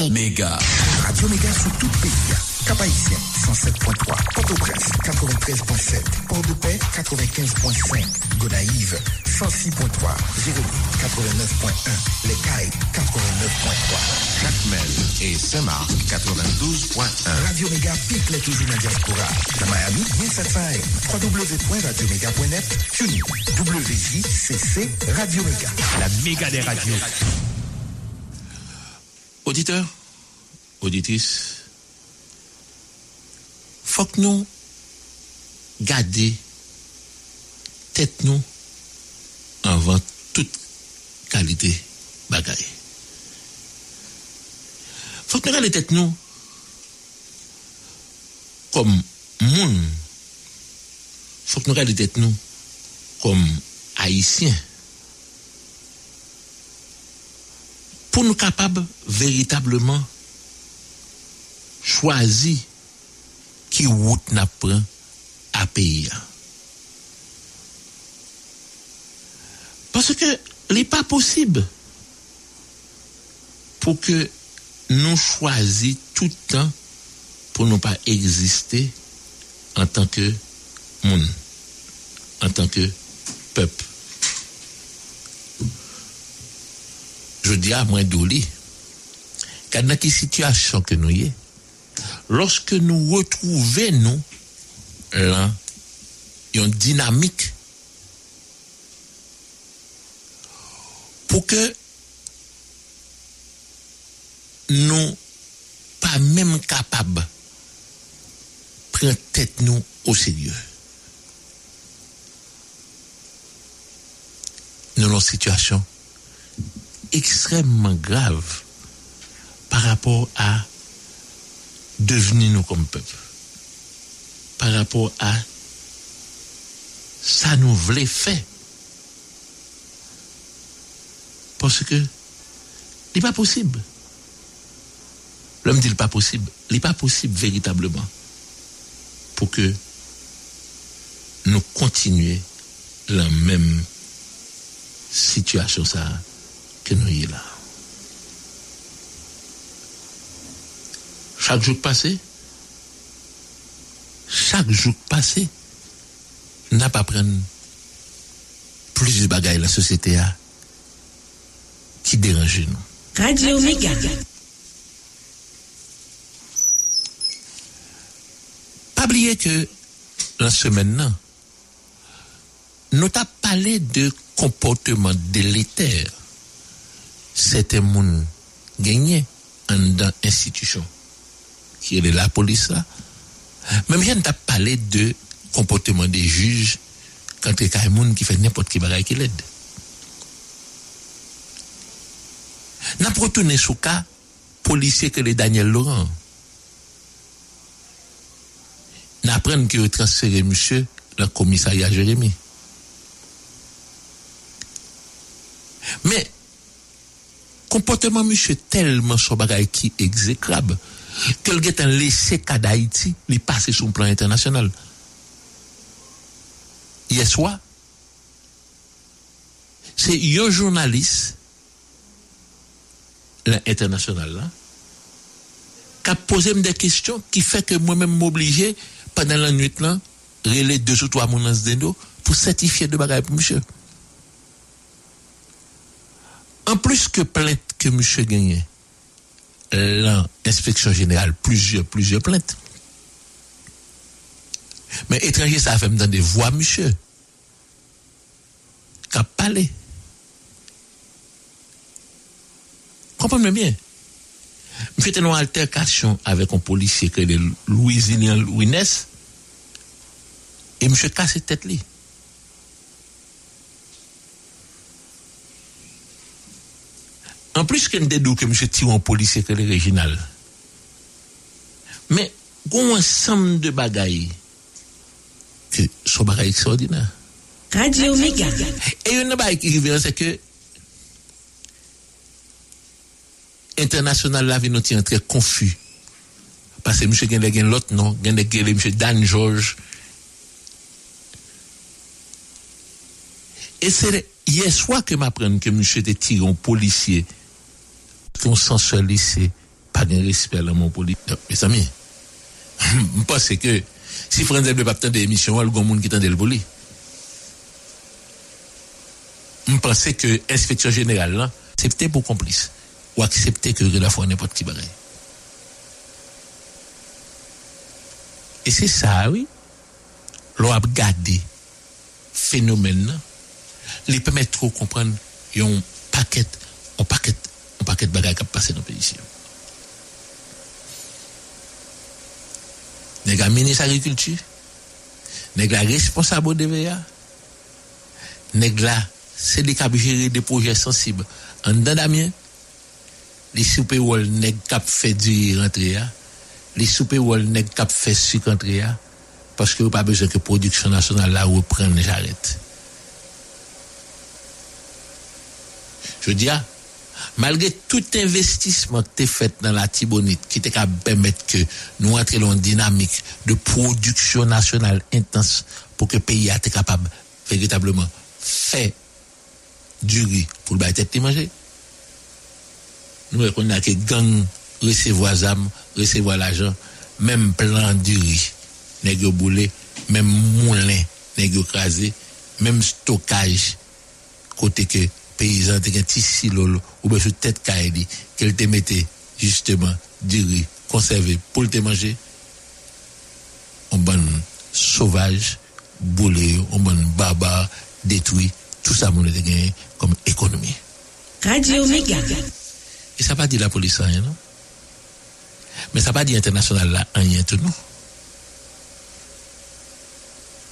S10: Méga
S9: Radio Méga sous tout pays Cap-Haïtien 107.3, Port-au-Prince 93.7, Port-de-Paix 95.5, Gonaïve 106.3, Jérémy 89.1, Les Cailles 89.3,
S4: Jacmel et Saint-Marc 92.1.
S9: Radio Méga pique les toujours dans la diaspora. Dans Miami, 1700 www.radioméga.net, TuneIn, WJCC, Radio Méga.
S4: La méga des radios.
S1: Auditeurs, auditrices, faut que nous garder tête nous avant toute qualité bagaille. Faut que nous garder tête nous comme monde. Faut que nous garder tête nous comme haïtiens. Pour nous capables véritablement choisir qui route n'a prend à payer. Parce que n'est pas possible pour que nous choisissions tout le temps pour ne pas exister en tant que monde, en tant que peuple. Je dis à moi d'ouli, car dans quelle situation que nous y est, lorsque nous retrouvons nous là une dynamique pour que nous pas même capables prendre tête nous au sérieux. Nous avons une situation extrêmement grave par rapport à devenir nous comme peuple. Par rapport à ça nous voulait faire. Parce que n'est pas possible. L'homme dit pas possible. N'est pas possible véritablement pour que nous continuions la même situation ça que nous y là. Chaque jour passé, chaque jour passé, n'a pas prendre plus de bagailles la société a qui dérange nous.
S13: Radio Méga.
S1: Pas oublier que la semaine là, nous t'a parlé de comportement délétère. Certains moun gagné en dans institution qui est la police là. Même je t'a parlé de comportement des juges quand il y a gens qui fait n'importe qui bagaille qui l'aide. N'a pas retourné cas policier que les Daniel Laurent. N'apprendre que transféré monsieur le commissariat Jérémy. Mais comportement monsieur tellement son bagay qui exécrable que le gars laissé cas d'Haïti, il passe sur le plan international. Hier soir, c'est un journaliste international là, qui a posé des questions qui fait que moi-même m'obligé pendant la nuit là, relais deux ou trois menaces d'endo pour certifier de bagaille pour monsieur. En plus que plainte que monsieur gagnait, l'inspection générale, plusieurs, plusieurs plaintes. Mais étranger, ça fait me des voix, monsieur. Qu'a parlé. Comprenez bien. Je fais une altercation avec un policier que est Louisinien Louines et monsieur casse tête li. En plus qu'il y a des que monsieur tire un policier que le régional. Mais, il y a un ensemble de bagailles que sont bagailles extraordinaires.
S13: Radio Méga.
S1: Et une bagaille qui revient, c'est que international la vie nous tient très confus. Parce que monsieur Gende gen l'autre nom, Gende gen monsieur Dan George. Et c'est hier soir que m'apprenne que monsieur était tiré un policier qu'on s'en lycée, pas de respect à mon policier. Mes amis, [laughs] je pense que si Franzel ne pas attendre d'émission, il y a monde qui tente le voler. Je pense que l'inspection générale, là, c'était pour complice. Ou accepter que la fois n'importe qui bagaille. Et c'est ça, oui. L'on a gardé phénomène, les permet trop comprendre, un paquet, un paquet paquet de bagages qui passé dans le pays ici. Nèg la ministre agriculture, nèg la responsable de VA, nèg la qui gérer des projets sensibles. En dedans Damien, les wall nèg cap fait du rentrer les wall nèg cap fait sucre rentrer parce que pas besoin que production nationale là reprenne j'arrête. Je dis ah, malgré tout investissement que tu fait dans la Tibonite, qui te permettre que nous entrions dans une dynamique de production nationale intense pour que le pays soit capable véritablement faire du riz pour le tête manger. Nous reconnaissons que gang recevoir âme, recevoir l'argent, même plan du riz, nègre boulé, même moulin, nègre crasé, même stockage, côté que paysan te gen ti silo ou bien sous tête kaili qu'elle te mettait justement du riz conservé pour te manger on bon sauvage boulé on bon baba détruit tout ça mon te gagné comme économie.
S13: Radio Méga.
S1: Et ça pas dit la police rien non? Mais ça pas dit international là rien tout non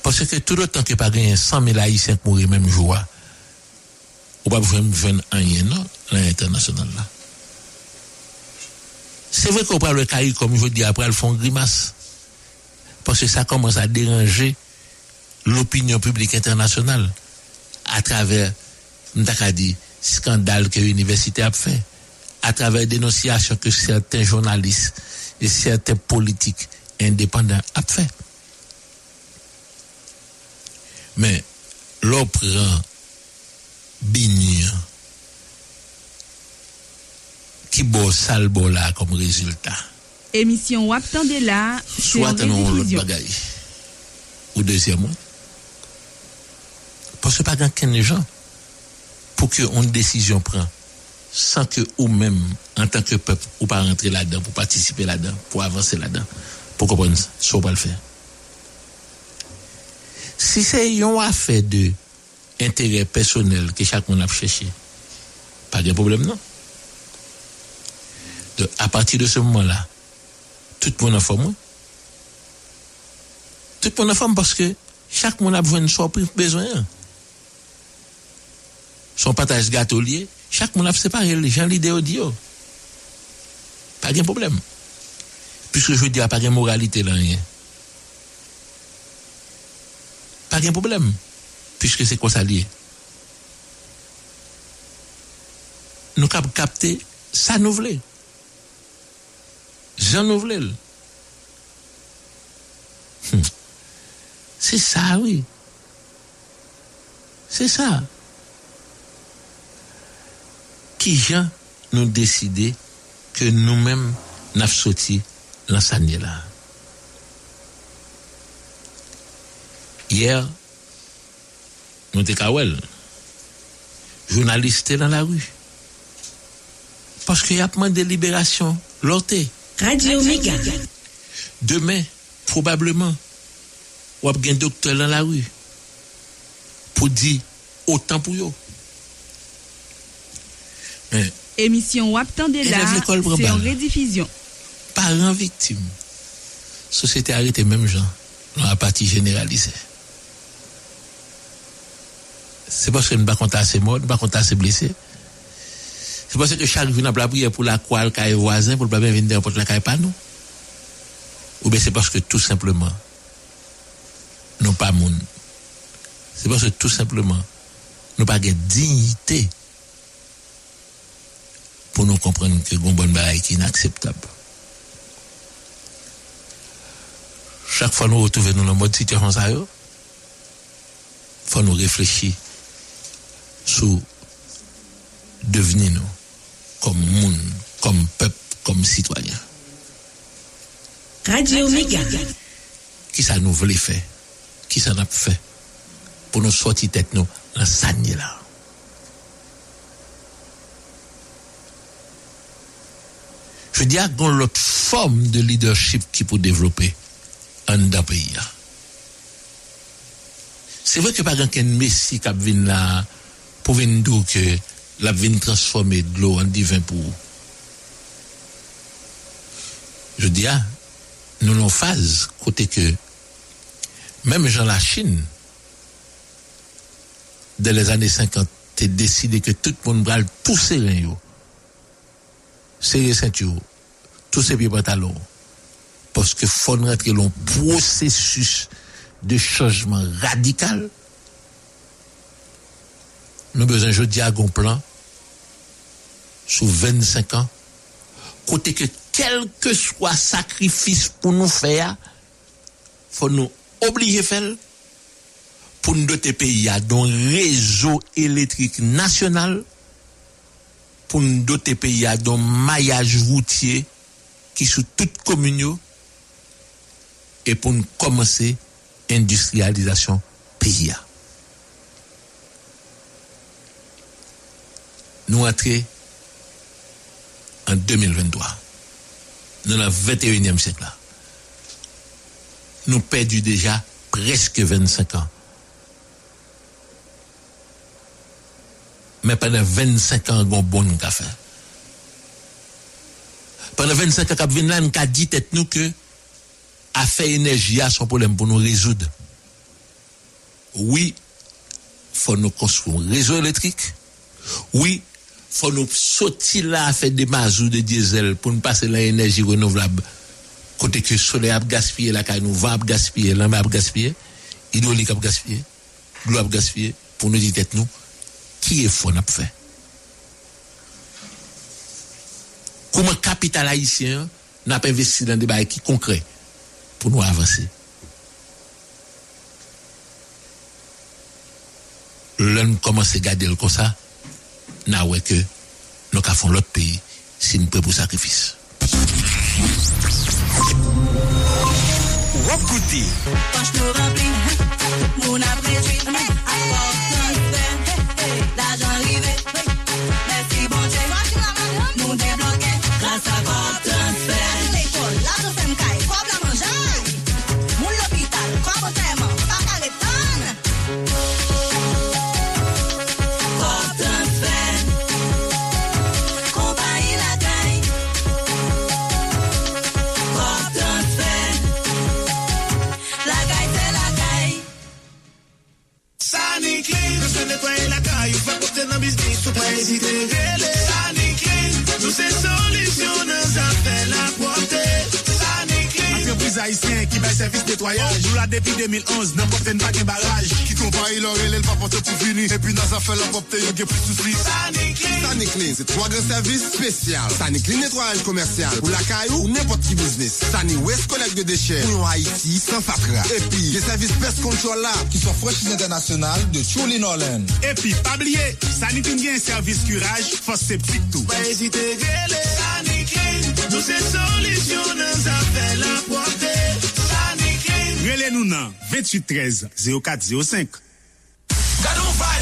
S1: parce que tout le temps que pas gagné 100 000 haïtiens mourir même jour ou pas besoin de rien non l'international là c'est vrai qu'on parle le cahier comme je dis après le font grimace parce que ça commence à déranger l'opinion publique internationale à travers dit scandale que l'université a fait à travers dénonciations que certains journalistes et certains politiques indépendants a fait mais l'on prend Bignon qui sale beau là comme résultat.
S11: Émission Wap de là,
S1: Soit non l'autre bagaille. Ou deuxièmement, Parce que pas qu'un gens pour qu'on décision prend sans que ou même en tant que peuple ou pas rentrer là-dedans pour participer là-dedans pour avancer là-dedans pour comprendre ça ça pas le faire si c'est une affaire de intérêt personnel que chaque monde a cherché. Pas de problème non? À partir de ce moment-là tout le monde a forme tout le monde a forme parce que chaque monde a besoin de son besoin. Son partage gâteau lié. Chaque monde a séparé les gens l'idée audio pas de problème. Puisque je dis pas de moralité là rien. Pas de problème puisque c'est quoi ça lié. Nous cap capter ça nous voulons Jean nous Hmm. c'est ça oui. C'est ça. Qui gens nous décider que nous-mêmes nous sorti l'enseigne là. Hier, nous étions kawel, journalistes dans la rue. Parce qu'il y a moins de libération, l'autre.
S13: Radio Méga.
S1: Demain, probablement, ou un docteur dans la rue pour dire autant pour eux. Mais
S11: Émission Wap Tande
S1: Élève
S11: là,
S1: l'école pour
S11: c'est en rediffusion.
S1: parents victimes, société arrêtée même gens, dans la partie généralisée. C'est parce que nous ne pas compter assez morts, nous ne pas compter assez blessés. C'est parce que chaque jour, nous avons la prière pour la croix, le voisin, pour le pas bien venir n'importe la caille pas nous. Ou bien c'est parce que tout simplement, nous pas moun. C'est parce que tout simplement, nous pas de dignité pour nous comprendre que bon bon bagaille qui est inacceptable. Chaque fois nous retrouvons dans le mode situation yo, faut nous réfléchir sur devenir nous comme monde, comme peuple, comme citoyen.
S13: Radio Méga.
S1: Qui ça nous voulait faire? Qui ça n'a fait? Pour nous sortir tête nous dans sagne là. Je dis à qu'on l'autre forme de leadership qui peut développer un pays. C'est vrai que pas qu'un messie qui vient là pour venir que la vient transformer de l'eau en divin pour vous. Je dis à nous avons phase côté que même Jean la Chine dans les années 50 t'es décidé que tout le monde va pousser les serrer ceinture tous ces pieds pantalons parce que faut rentrer dans un processus de changement radical nous besoin je dis à un plan sous 25 ans côté que quel que soit sacrifice pour nous faire faut nous obliger faire pour nous doter pays à un réseau électrique national pour nous doter pays à un maillage routier qui sous toute commune et pour nous commencer industrialisation pays à. Nous entrons en 2023 dans le 21e siècle. Nous perdu déjà presque 25 ans. Mais pendant 25 ans, on bon nous fait. Pendant 25 ans, nous avons dit tête nous que affaire énergie a son problème pour nous résoudre. Oui, faut nous construire un réseau électrique. Oui, faut nous sortir là faire des mazous de diesel pour nous passer l'énergie renouvelable. Côté que le soleil a gaspillé, la caille nous va gaspiller, l'homme a gaspillé, hydraulique a gaspillé, l'eau a gaspillé, pour nous dire nous, qui est fort n'a pas fait? Comment capital haïtien n'a pas investi dans des bails qui concrets pour nous avancer? L'homme commence à garder le comme ça, n'a ouais que nous avons l'autre pays si nous prêts pour sacrifice.
S12: Kay
S7: Ou fa kote nan biznis, ou pa ezite rele Sani Clean,
S17: haïtien qui bail service nettoyage. Nous là depuis 2011, n'importe une pas qu'un barrage. Qui compare leur relève pas porter pour finir. Et puis dans ça fait la porte, il y a plus de soucis.
S7: Sani Clean
S16: Sani Clean, c'est trois grands services spéciaux. Sani Clean nettoyage commercial pour la caillou ou n'importe qui business. Sani West collecte de déchets pour Haïti sans fatra. Et puis, les services pest control là qui sont Fresh International de Chuli Nolan.
S17: Et puis, pas oublier, Sanitune bien un service curage, fosse septique tout.
S7: Pa ezite rele Sani Clean, nou se solisyon nan zafè la Sani
S17: Rele nou nan 28 13 04 05.
S7: Kadon Fire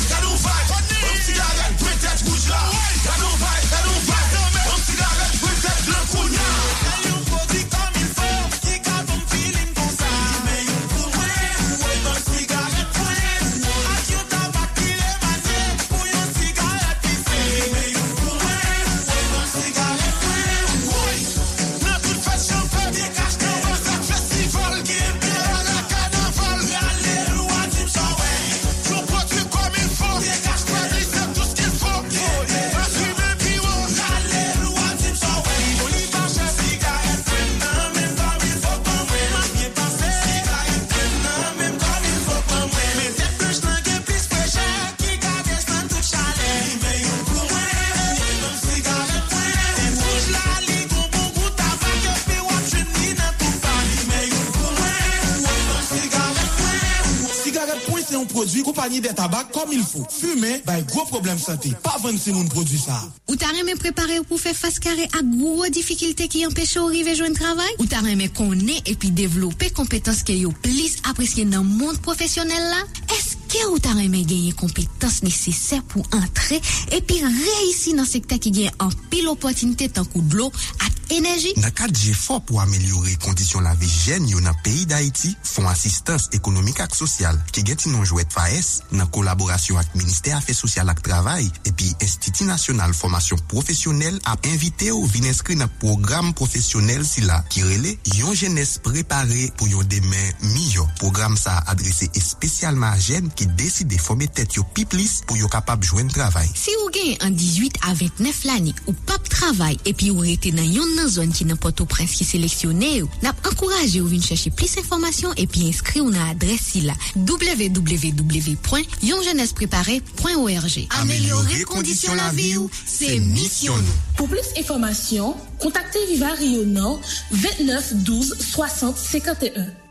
S7: prodwi kompanyi de tabak kom il
S18: fò. Fume, bay gwo problem sante. Pa vèn si moun prodwi sa.
S3: Ou ta remè preparè ou pou fè faskare ak gwo difikilte ki empèche ou rive jwen travay? Ou ta remè konè epi devlopè kompetans ke yo plis apreske nan moun profesyonel la? Eske? Ou ta reme genye kompetans nesesè pou antre epi reisi nan sekte ki genye an pil opotinite tankou dlo ak enerji?
S19: Nan kat JFOR pou amelyore kondisyon la vi jen yo nan peyi d'Haïti, fon asistans ekonomik ak sosyal ki gen ti non jwet FAES nan kolaborasyon ak Ministè Afè Sosyal ak Travay epi Estiti Nasyonal Formasyon Profesyonel ap invite ou vin eskri nan program profesyonel si la ki rele yon jenès prepare pou yon demen miyo. Program sa adrese espesyalman jen ki ki deside fome tet yo pi plis pou yo kapab jwen travay.
S3: Si ou gen an 18 a 29 lani ou pap travay epi ou rete nan yon nan zon ki nan poto prins ki seleksyone yo, nap ankoraje ou vin chache plis informasyon epi inskri ou nan adresi la www.yonjenesprepare.org
S19: Amelyore kondisyon la vi ou se misyon nou.
S20: Po plis informasyon, kontakte Viva Rio nan 29 12 60 51.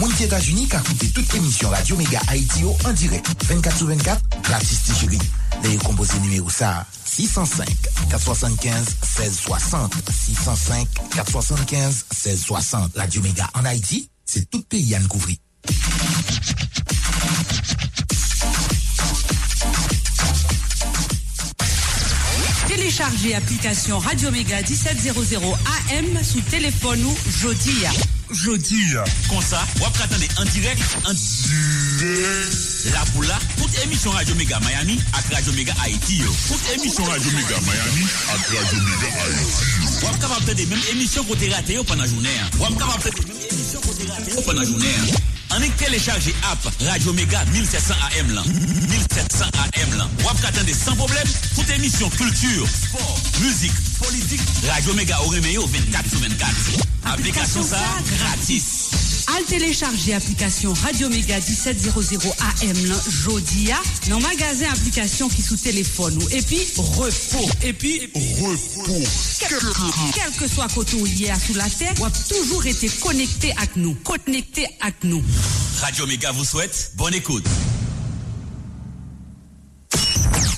S9: Moun ki Etats-Unis ka koute tout emisyon Radio Mega Haiti yo an direk. 24 sous 24, gratis ti chéri. Le yo kompose numéro sa 605 475 1660 605 475 1660 Radio Mega en Haïti, c'est tout pays à couvrir.
S8: Téléchargez application Radio Mega 1700 AM sous téléphone ou jodi.
S10: jodi. Kon sa, wap katande an direk, an direk. La pou la, tout emisyon Radio Mega Miami ak Radio Mega Haiti yo. Tout emisyon Radio Mega Miami ak Radio Mega Haiti yo. Wap kapap tade menm emisyon kote rate yo panan jounen. Wap kapap tade menm emisyon kote rate yo panan jounen. En est téléchargé app Radio Mega 1700 AM lan. 1700 AM lan. Wap katande sans problème, toute émission culture, sport, musique, politique. Radio Mega Oremeyo 24 sur 24. Application ça, gratis.
S8: Al télécharger application Radio Mega 1700 AM lan jodi a nan magasin application qui sous téléphone ou et puis repos et puis repos. Quel que soit côté à sous la terre, ou a toujours été connecté avec nous. Connecté avec nous.
S10: Radio Mega vous souhaite bonne écoute.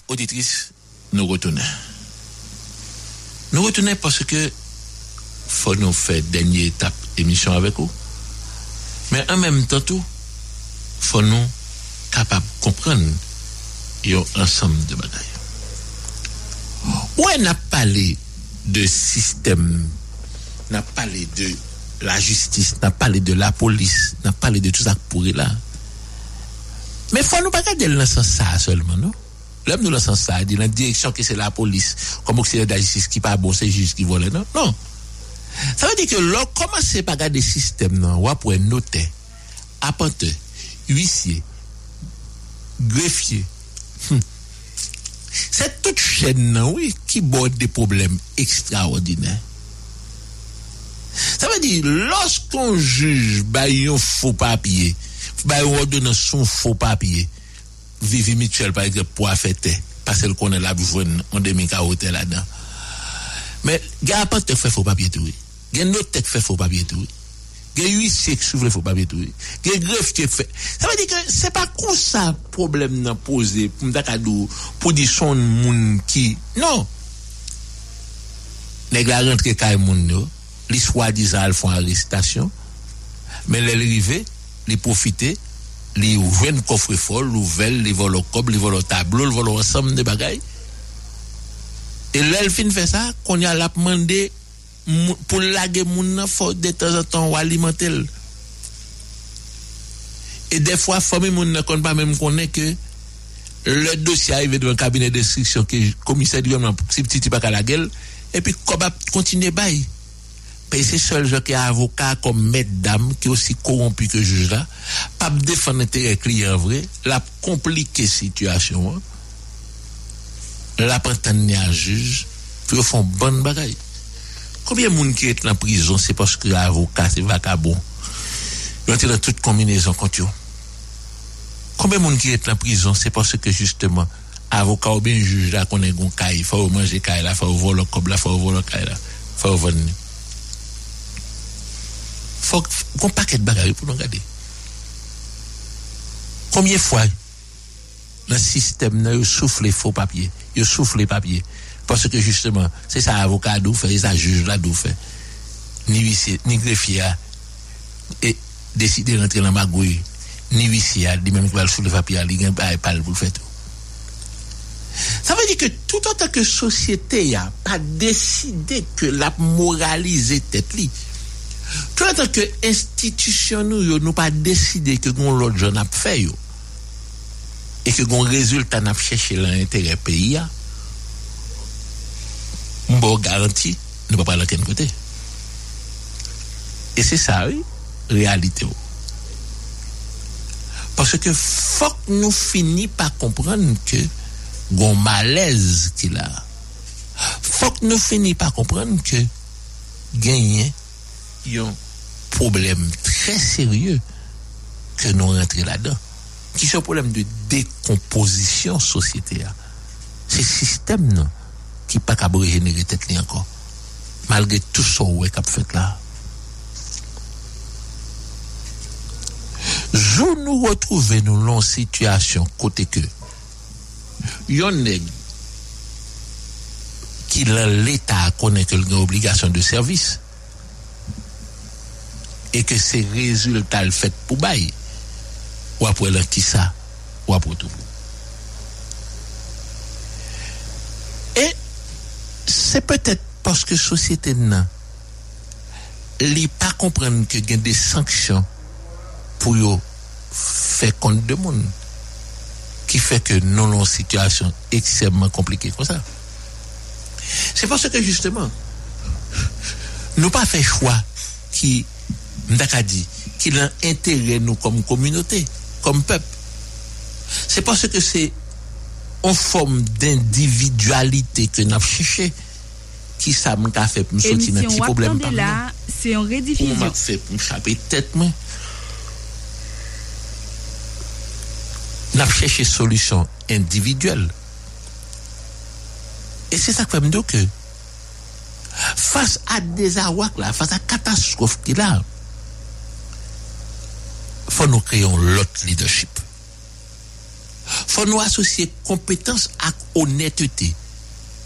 S10: Auditrice, nous retenons. Nous retenons parce que
S1: faut nous faire dernière étape émission avec vous. Men an menm tan tou, fò nou kapab kompren yon ansam de bagay. Ouè nan pale de sistem, nan pale de la justis, nan pale de la polis, nan pale de tout sa pouri la. Men fò nou bagay del nan san sa solman nou. Lèm nou nan san sa, di nan direksyon ki se la polis, komok se la justis ki pa bon, se jis ki vole nou. Non. Sa ve di ke lò komanse pa gade sistem nan wap wè notè, apante, huisye, grefye. Hm. Se tout chen non? nan wè ki borde de problem ekstraordinè. Sa ve di, loskon juj bay yon fò papye, bay yon ordon nan son fò papye, vivi mitchel par exemple pou a fète, pasel konen la boujwen an demi kaote la dan. Men, gè apante fè fò papye touye. Gen nou tek fe fò pa bietou. Gen yu sek soufle fò pa bietou. Gen gref te fe. Sa va di ke se pa kon sa problem nan pose pou mda kadou pou di son moun ki. Non. Neg la rentre kay moun nou. Li swa dizan al fon arrestasyon. Men lè li rive, li profite, li ouvren kofre fol, louvel, li volo kob, li volo tablo, li volo ansam de bagay. E lè l fin fè sa, kon ya lap mande pour laguer moun faut de temps en temps alimenter. Et des fois, famille moun ne connaît pas même connaît que le dossier arrive dans un cabinet d'instruction que le commissaire dit si petit pas la gueule et puis comment continuer bail parce c'est seul gens qui avocat comme dame qui aussi corrompu que juge là pas défendre intérêt client vrai la compliquer situation la à juge puis font bonne bagaille combien de monde qui est en prison c'est parce que l'avocat c'est vagabond? Ils ont dans toute combinaison contre eux Combien de monde qui est en prison, c'est parce que justement, avocat ou bien juge là, qu'on est gon il faut manger caille là, il faut voler le cob là, il faut voler caille là, il faut venir. Faut qu'on paquet de bagages pour nous regarder. Combien de fois, le système, il souffle les faux papiers, il souffle les papiers? Parce que justement, c'est ça avocat d'où fait, c'est ça juge d'où fait. Ni huissier, ni greffier et décider d'entrer dans magouille. Ni huissier, ni même qui va le soulever papier, il n'y pas pour le faire tout. Ça veut dire que tout en tant que société n'a pas décidé que la moraliser tête li. Tout en tant que institution nous n'a pas décidé que gon l'autre jeune a fait yo. Et que gon résultat n'a cherché l'intérêt pays a. Bon garantie, ne pas parler de côté. Et c'est ça, oui, réalité. Parce que faut que nous finissions par comprendre que gon malaise qu'il a. Faut que nous finissions par comprendre que gagner un problème très sérieux que nous rentrons là-dedans. Qui est un problème de décomposition sociétaire. C'est système non, qui pas qu'à régénérer tête encore. Malgré tout ce qu'on fait là. Jou nous retrouver nous dans situation côté que yon qui l'État connaît que une obligation de service et que ces résultats le fait pour bail ou après qui ça ou après tout c'est peut-être parce que société n'a pas comprendre que y a des sanctions pour faire compte de monde qui fait que nous avons une situation extrêmement compliquée comme ça. C'est parce que justement, nous pas fait choix qui, dit, qui l'intérêt nous comme communauté, comme peuple. C'est parce que c'est en forme d'individualité que nous avons cherché qui ça m'a fait pour me sortir dans petit problème par
S11: là, c'est en rediffusion.
S1: m'a fait pour me chaper tête moi? n'a cherché solution individuelle. Et c'est ça que me dire que face à des awak là, face à catastrophe qu'il a, faut nous créer l'autre leadership. Fò nou asosye kompetans ak onetete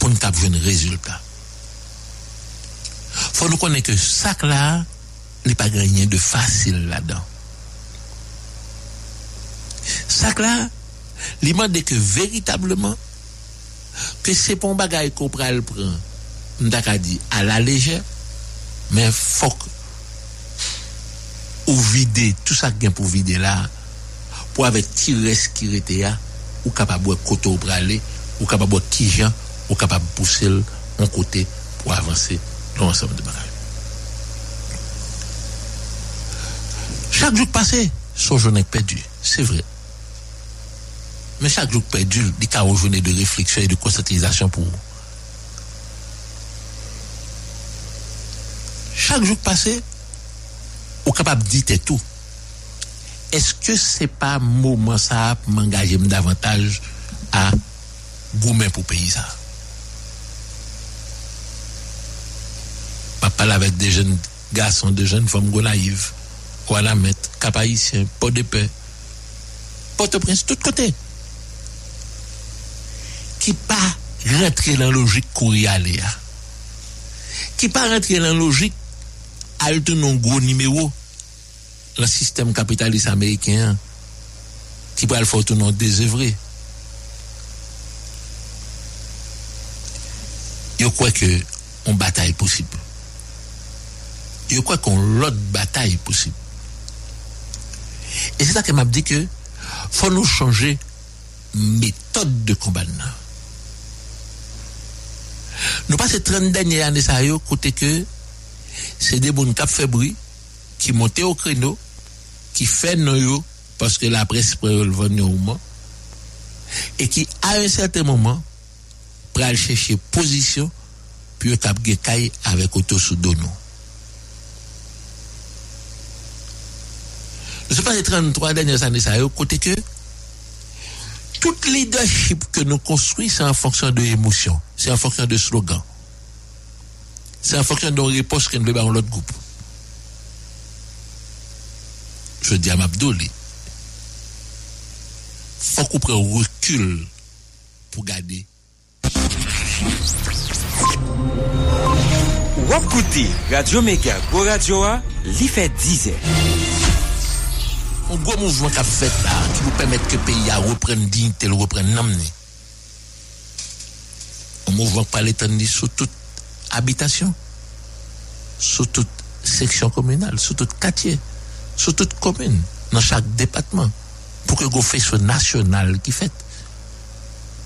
S1: pou nou kap jwen rezultat. Fò nou konen ke sak la, li pa ganyen de fasil la dan. Sak la, li mande ke veritableman ke se pon bagay ko pral pran mdak a di a la leje men fok ou vide tout sa gen pou vide la pour avec ce qui était là, ou capable de côté pour aller, ou capable de qui ou capable de pousser en côté pour avancer dans l'ensemble de bagages. Chaque jour passé, son journée perdu, c'est vrai. Mais chaque jour perdu, il y a une journée de réflexion et de conscientisation pour vous. Chaque jour passé, ou capable de dire tout. eske se pa mouman sa ap m'engaje m davantaj a goumen pou peyi sa? Pa pala vek de jen gason, de jen fom go naiv, kwa la met, kapayisyen, po de pe, po te prens tout kote. Ki pa rentre lan logik kou yale ya. Ki pa rentre lan logik al te non gwo nimewo le système capitaliste américain qui va le faire tout. Je crois que on bataille possible. Je crois qu'on l'autre bataille possible. Et c'est ça que m'a dit que faut nous changer méthode de combat. Nous passons 30 dernières années ça côté que c'est des bons cap bruit qui montent au créneau qui fait non parce que la presse peut le moment et qui à un certain moment pral chercher position puis cap gekay avec auto sous dono Nous pas les 33 dernières années ça yo côté que tout leadership que nous construisons c'est en fonction de l'émotion c'est en fonction de slogan c'est en fonction de réponse qu'on veut dans l'autre groupe. Je dis à Mabdouli, faut qu'on prenne recul pour garder.
S2: Wapkouti, Radio Mega, Go Radio A, li fait 10
S1: Un gros mouvement qui a fait là, qui vous permet que le pays a reprenne dignité, reprenne n'amener. Un mouvement qui parle étendu sur toute habitation, sur toute section communale, sur tout quartier, sur toute commune, dans chaque département, pour que vous fassiez ce national qui fait.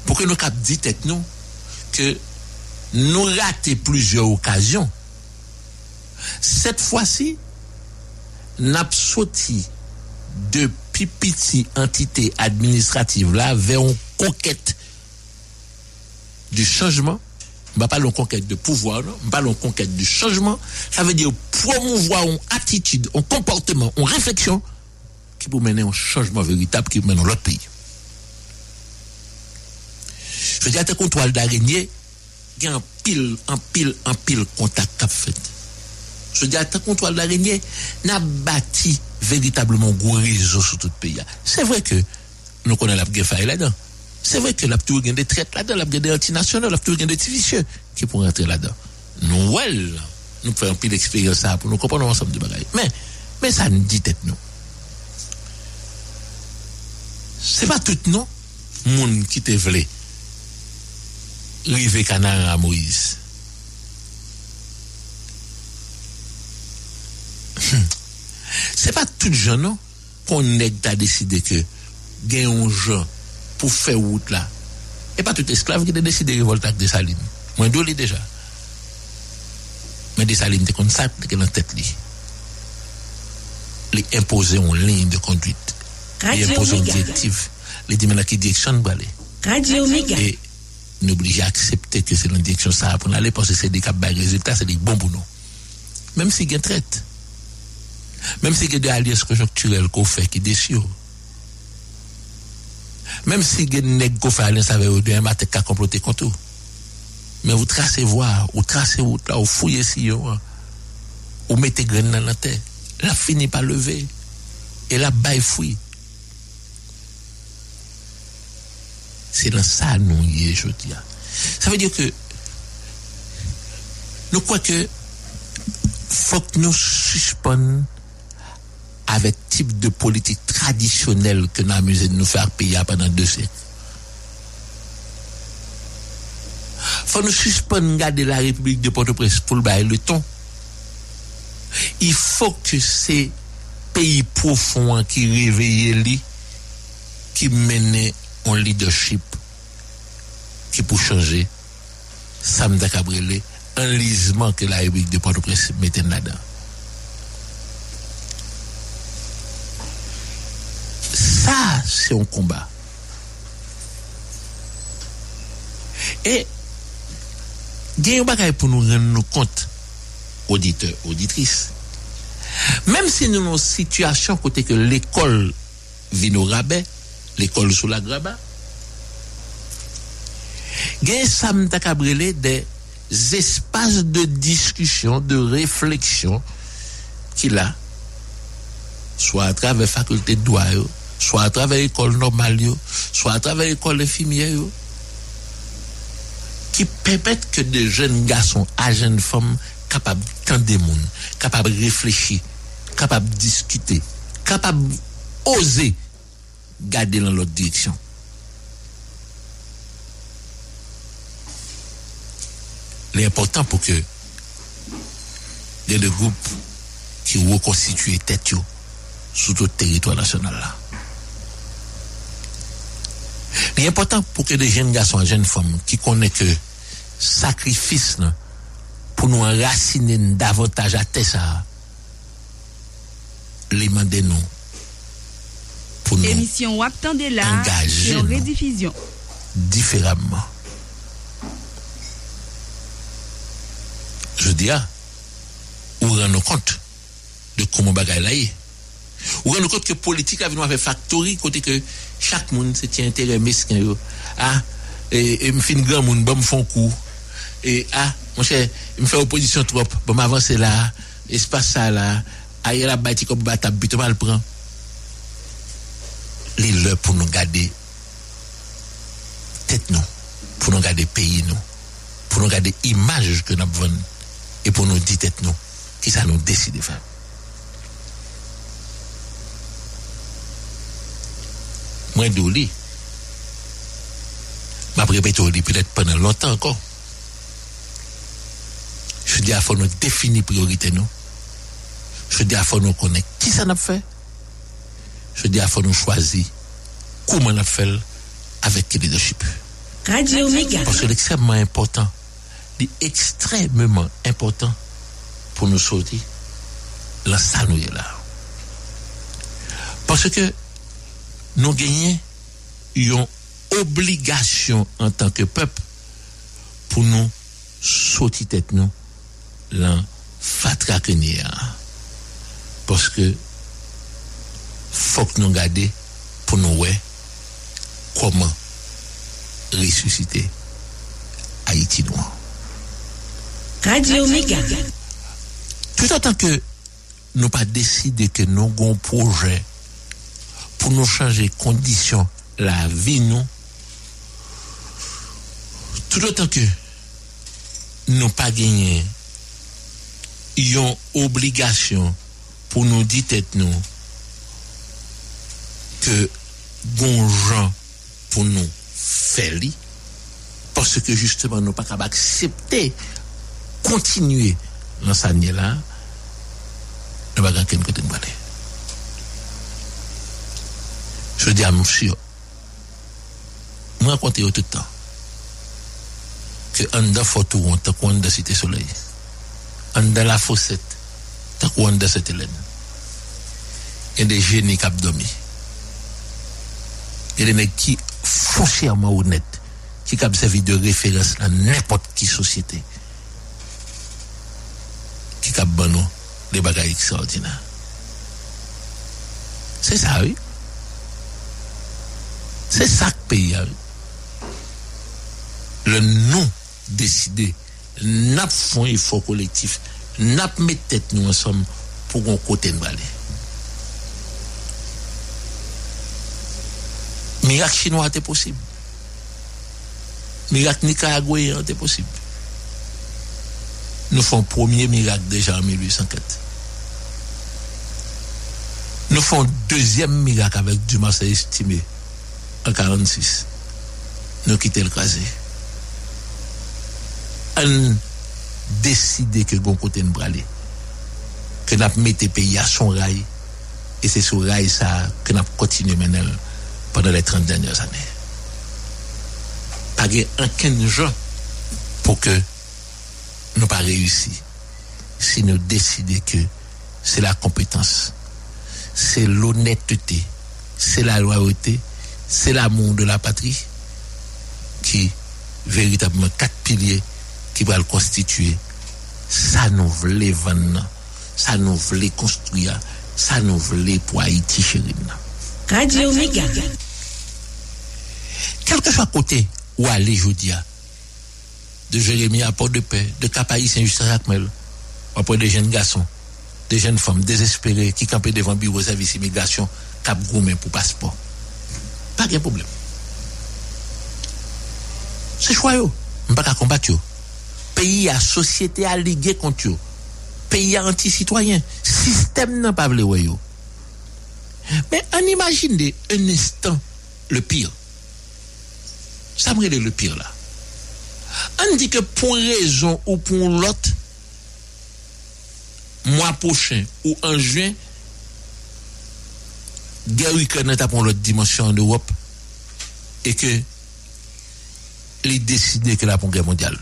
S1: Pour que nous cap dit nous que nous ratons plusieurs occasions. Cette fois-ci, nous avons sorti de pipiti entité administrative là vers une conquête du changement je pas une conquête de pouvoir, je pas une conquête de changement. Ça veut dire promouvoir une attitude, un comportement, une réflexion qui peut mener un changement véritable qui mène dans l'autre pays. Je veux dire, à contrôle d'araignée, il y a un pile, un pile, un pile contact qu'a fait. Je veux dire, à contrôle d'araignée, n'a bâti véritablement un gros sur tout le pays. C'est vrai que nous connaissons la guerre là-dedans. C'est vrai que la tour des traites là-dedans, la des antinationales, la tour des vicieux qui pourraient entrer là-dedans. Nous, nous faisons peu d'expérience pour nous comprendre ensemble de bagages. Mais, mais ça nous dit tête nous. C'est pas tout non, monde qui te voulait river canard à Moïse. C'est pas tout gens non? Qu'on a décidé que gagne un gens pour faire route là. Et pas tout esclave qui a décidé de révolter avec Dessalines. Moi, je déjà. Mais Dessalines, c'est comme ça que dans la tête. Les imposer une ligne de conduite. Les imposer une directive. Les dire maintenant qui direction aller?
S13: Radio Méga.
S1: Et n'oblige à accepter que c'est la direction ça pour aller parce que c'est des cas de résultats, c'est des bons pour nous. Même si il y a traite. Même si il y a des alliances conjoncturelles qu'on fait qui déchirent. Même si avez qui fait alliance avec eux, un matin qu'à comploter contre vous. Mais vous tracez voir, vous tracez route là, vous fouillez si vous mettez graines dans la terre. La finit par lever. Et la baille fouille. C'est dans ça nous y est, je dis. Ça veut dire que nous croyons que faut que nous suspendons avec type de politique traditionnelle que nous amusé de nous faire payer pendant deux siècles. faut nous suspendre garder la République de Port-au-Prince pour le le ton. Il faut que ces pays profonds qui réveillent li, qui mènent un leadership qui pour changer Sam Cabrele un lisement que la République de Port-au-Prince mettait là-dedans. Ça, c'est un combat. Et il y a un bagage pour nous rendre compte, auditeurs, auditrices. Même si nous avons une situation côté que l'école vit au rabais, l'école sous la graba, il y a Sam Cabrele des espaces de discussion, de réflexion qu'il a, soit à travers la faculté de droit, soit à travers l'école normale, soit à travers l'école infirmière, qui permettent que des jeunes garçons à jeunes femmes capables des monde, capables de réfléchir, capables de discuter, capables d'oser garder dans l'autre direction. L'important pour que deux groupes qui reconstituent tête sur tout le territoire national là. L'important pour que des jeunes garçons et jeunes femmes qui connaissent que sacrifice là, pour nous enraciner davantage à ça, les demander nous pour nous
S11: Émission Wap
S1: nous.
S11: rediffusion.
S1: différemment. Je dis, ah, ou rendre compte de comment bagaille là est? Ou rendre compte que politique a venu avec factory, côté que chaque monde se tient intérêt mesquin. Ah, et, et me fin grand monde, bon, me font coup. Et ah, mon cher, me fait opposition trop. Bon, m'avance là, espace ça là, ailleurs la bâti comme bata, but mal prend. Les leurs pour nous garder tête nous, pour nous garder pays nous, pour nous garder image que nous avons et pour nous dire tête nous, qui ça nous décide de faire. Moi, d'ouli, m'a répété au lit peut-être pendant longtemps encore. Je dis, il faut nous définir priorité nous. Je dis, il faut nous connaître qui ça n'a fait. Je dis, il faut nous choisir comment on a fait avec quel leadership.
S13: Radio Méga.
S1: Parce que c'est extrêmement important. C'est extrêmement important pour nous sortir la salle là. Parce que nou genyen yon obligasyon an tanke pep pou nou soti tet nou lan fatra kenye a. Poske fok nou gade pou nou we koman resusite Haiti nou.
S13: Radio Mega
S1: Tout an tanke nou pa deside ke nou gon proje pour nous changer conditions la vie nous, tout autant que nous pas gagné une obligation pour nous dire tête nous que bon gens pour nous faire parce que justement nous pas capable accepter continuer dans là. Nous pas côté de aller Je di a msyo, mwen akonte yo toutan, ke an da fotou an takou an da site soley, an da la foset, takou an da sete len. E de geni kap domi. E de nek ki fosyaman ou net, ki kap sevi de referans la nepot ki sosyete. Ki kap banon, de bagay ekstraordinan. Se sa, oui. C'est ça que pays a eu. Le non décidé, n'a font effort collectif, n'a mis tête nous ensemble pour qu'on côté nous aller. Miracle chinois était possible. Miracle nicaraguayen était possible. nous faisons premier miracle déjà en 1804. Nous faisons deuxième miracle avec Dumas estimé en 46. Nous quittons le crasé. On décide que bon côté nous aller. Que nous mettons pays à son rail. Et c'est sur rail ça que nous continuons maintenant pendant les 30 dernières années. Pas aucun jour pour que nous pas réussi si nous décidons que c'est la compétence, c'est l'honnêteté, c'est la loyauté, c'est l'amour de la patrie qui véritablement quatre piliers qui vont le constituer. Ça nous voulait vendre, ça nous voulait construire, ça nous voulait pour Haïti chérie.
S13: Radio Méga.
S1: Quel que soit côté où aller, je dis, de Jérémie à Port-de-Paix, de Capaï Saint-Just-Jacmel, après des jeunes garçons, des jeunes femmes désespérées qui campaient devant le bureau de service immigration, cap gourmet pour passeport. Pas de problème. C'est choix, yo. On pas combattre. yo. Pays à société à liguer contre yo. Pays à anti-citoyen. Système n'a pas voulu yo. Mais on imagine un instant le pire. Ça me le pire là. On dit que pour raison ou pour l'autre, mois prochain ou en juin, guerre Ukraine est pour l'autre dimension en Europe et que il décidé que la guerre mondiale.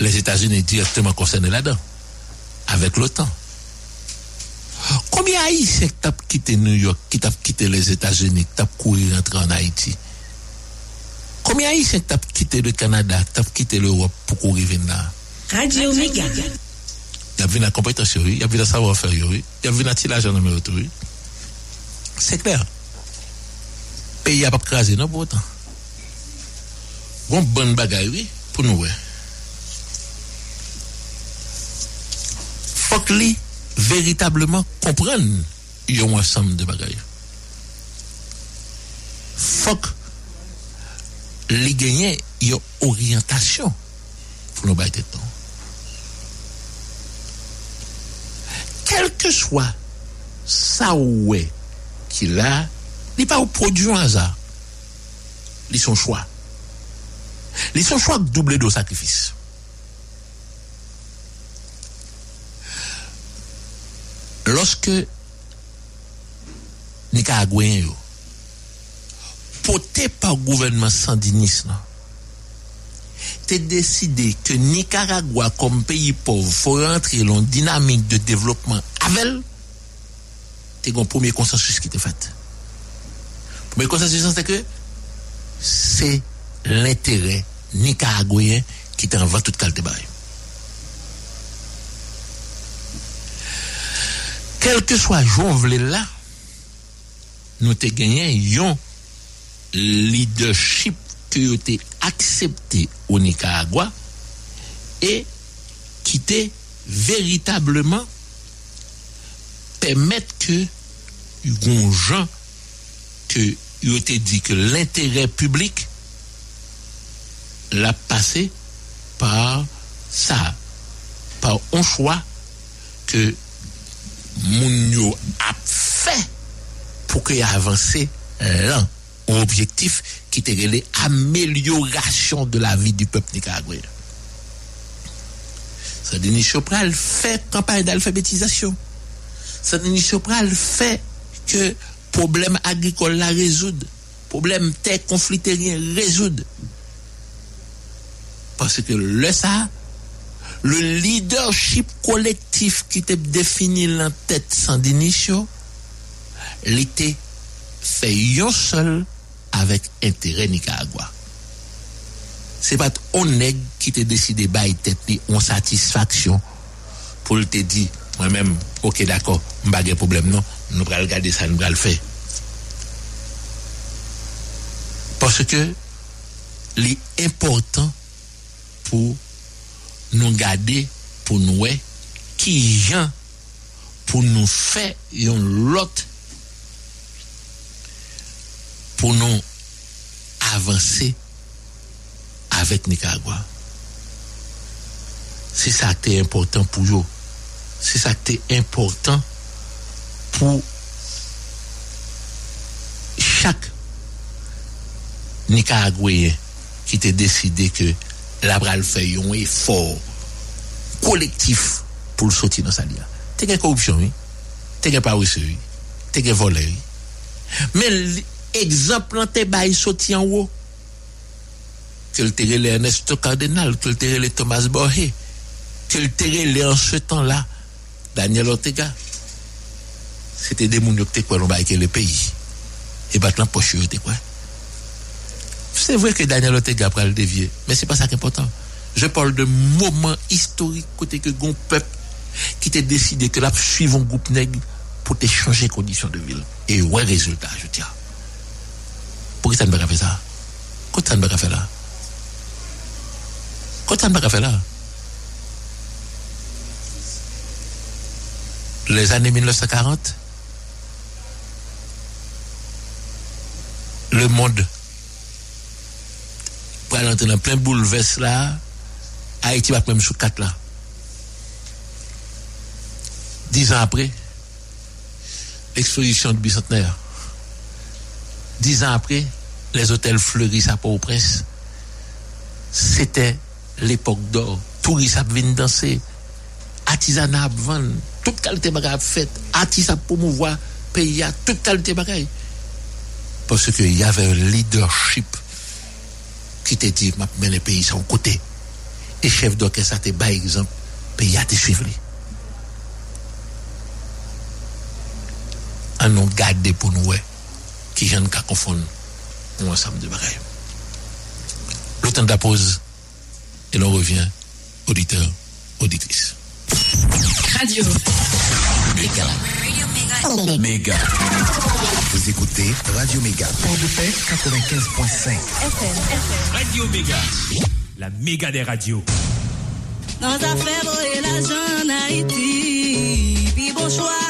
S1: Les États-Unis directement concernés là-dedans, avec l'OTAN. Combien Haïtiens qui tapent quitté New York, qui tapent quitté les États-Unis, qui tapent courir rentrer en Haïti? Combien Haïtiens qui tapent quitté le Canada, qui tapent quitté l'Europe pour courir venir là?
S13: Radio Méga.
S1: y ap vin nan kompetansi yo, y ap vin nan savon fèr yo, y ap vin nan tilaj an ame yotou. Se kler. Peyi ap ap krasi nan pou otan. Gon bon bagay yo pou nou we. Fok li veritableman kompren yon ansam de bagay yo. Fok li genye yon oryantasyon pou nou bay tetan. Quel que soit ça ou est qu'il a, il n'est pas au produit un hasard. Il son choix. Il son choix doublé de sacrifice. Lorsque Nicaraguayen yo, porté par le gouvernement sandiniste, t'es décidé que Nicaragua, comme pays pauvre, faut rentrer dans une dynamique de développement avec, t'es un premier consensus qui t'est fait. Premier consensus, c'est que c'est l'intérêt nicaraguayen qui t'envoie toute qualité barre. Quel que soit Jonvle là, nous t'ai gagné un leadership qui a été accepté au Nicaragua et qui était véritablement permettre que les gens que été dit que l'intérêt public l'a passé par ça, par un choix que Mounio a fait pour qu'il avance l'un objectif qui était l'amélioration de la vie du peuple nicaraguayen. Denis Chopral fait campagne d'alphabétisation. Denis Chopral fait que problème agricole la résoudre, problème terre conflit terrien résoudre. Parce que le ça, le leadership collectif qui était défini en tête sans dénition, l'était fait yon seul avèk entere Nicaragua. Se pat on neg ki te deside bay tet li on satisfaksyon pou l te di, mwen mèm, ok d'akor, mbagè problem non, nou pral gade sa nou pral fè. Porske li important pou nou gade, pou nou wè, ki jan pou nou fè yon lot pour nous avancer avec Nicaragua. c'est ça qui est important pour eux. C'est ça qui est important pour chaque Nicaraguayen qui t'a décidé que la bral fait un effort collectif pour le sortir dans sa lia. T'es une corruption, oui. T'es une paresse, oui. T'es oui. Mais l'exemple, t'es bail sorti en haut. Que le terre Ernesto Cardenal, que le terre Thomas Boré, que le terre en ce temps-là, Daniel Ortega. C'était des mounions qui quoi, le pays. Et battre la poche, quoi. C'est vrai que Daniel Ortega a le dévier, mais c'est pas ça qui est important. Je parle de moment historique côté que gon peuple qui t'a décidé que la suivre un groupe nègre pour te changer conditions de ville. Et ouais, résultat, je tiens. Pourquoi ça ne pas fait ça? Pourquoi ça ne pas fait là? Pourquoi ça ne pas fait là? Les années 1940, le monde pour aller dans plein bouleverse là, Haïti va même sous quatre là. Dix ans après, l'exposition du bicentenaire. Dix ans après, les hôtels fleurissent à Port-au-Prince. C'était l'époque d'or. Touristes viennent danser. Artisanat vendre. Toute qualité de faite. Artisanat pour mouvoir pays à toute qualité de Parce qu'il y avait un leadership qui te dit, m'a les pays sont côté. Et chef d'orchestre, te par exemple, pays à te suivre. On nous garde pour nous, qui j'en qu'à confondre un ensemble de bagailles. Le temps de la pause, et l'on revient, auditeur, auditrice.
S4: Radio.
S9: Méga. Méga. Vous écoutez Radio Méga. Port de paix 95.5.
S4: FM.
S9: Radio Méga. La méga des radios.
S5: Dans affaires et l'argent en Haïti, puis bon choix,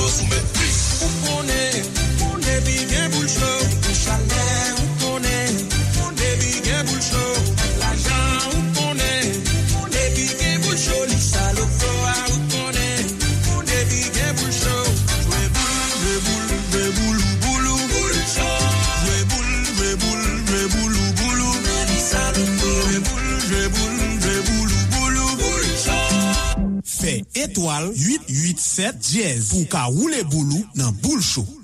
S21: Imagino sou
S7: étoile 887 dièse pou ka roule boulou nan boule chou.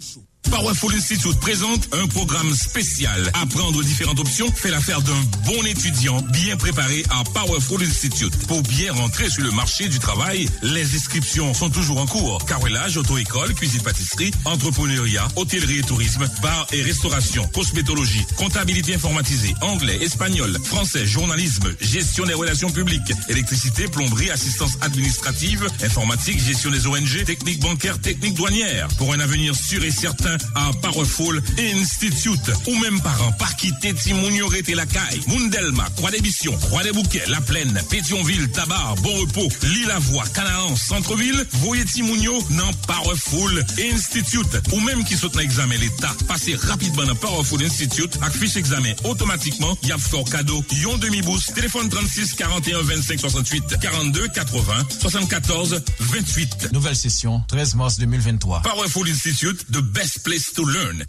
S22: Powerful Institute présente un programme spécial. Apprendre différentes options fait l'affaire d'un bon étudiant bien préparé à Powerful Institute. Pour bien rentrer sur le marché du travail, les inscriptions sont toujours en cours. Carrelage, auto-école, cuisine-pâtisserie, entrepreneuriat, hôtellerie et tourisme, bar et restauration, cosmétologie, comptabilité informatisée, anglais, espagnol, français, journalisme, gestion des relations publiques, électricité, plomberie, assistance administrative, informatique, gestion des ONG, technique bancaire, technique douanière. Pour un avenir sûr et certain, à Powerful Institute. Ou même parents, pas quitter Timounio rete la caille. Moundelma, Croix des Bissions, Croix des Bouquets, La Plaine, Pétionville, Tabar, Bon Repos, Lille-la-Voix, Canaan, Centre-Ville, voyez Timounio dans Powerful Institute. Ou même qui saute l'examen l'État, passez rapidement dans Powerful Institute, avec fiche examen automatiquement, y a fait cadeau, yon demi-boost, téléphone 36 41 25 68 42 80 74 28.
S4: Nouvelle session, 13 mars 2023.
S22: Powerful Institute, the best place to learn.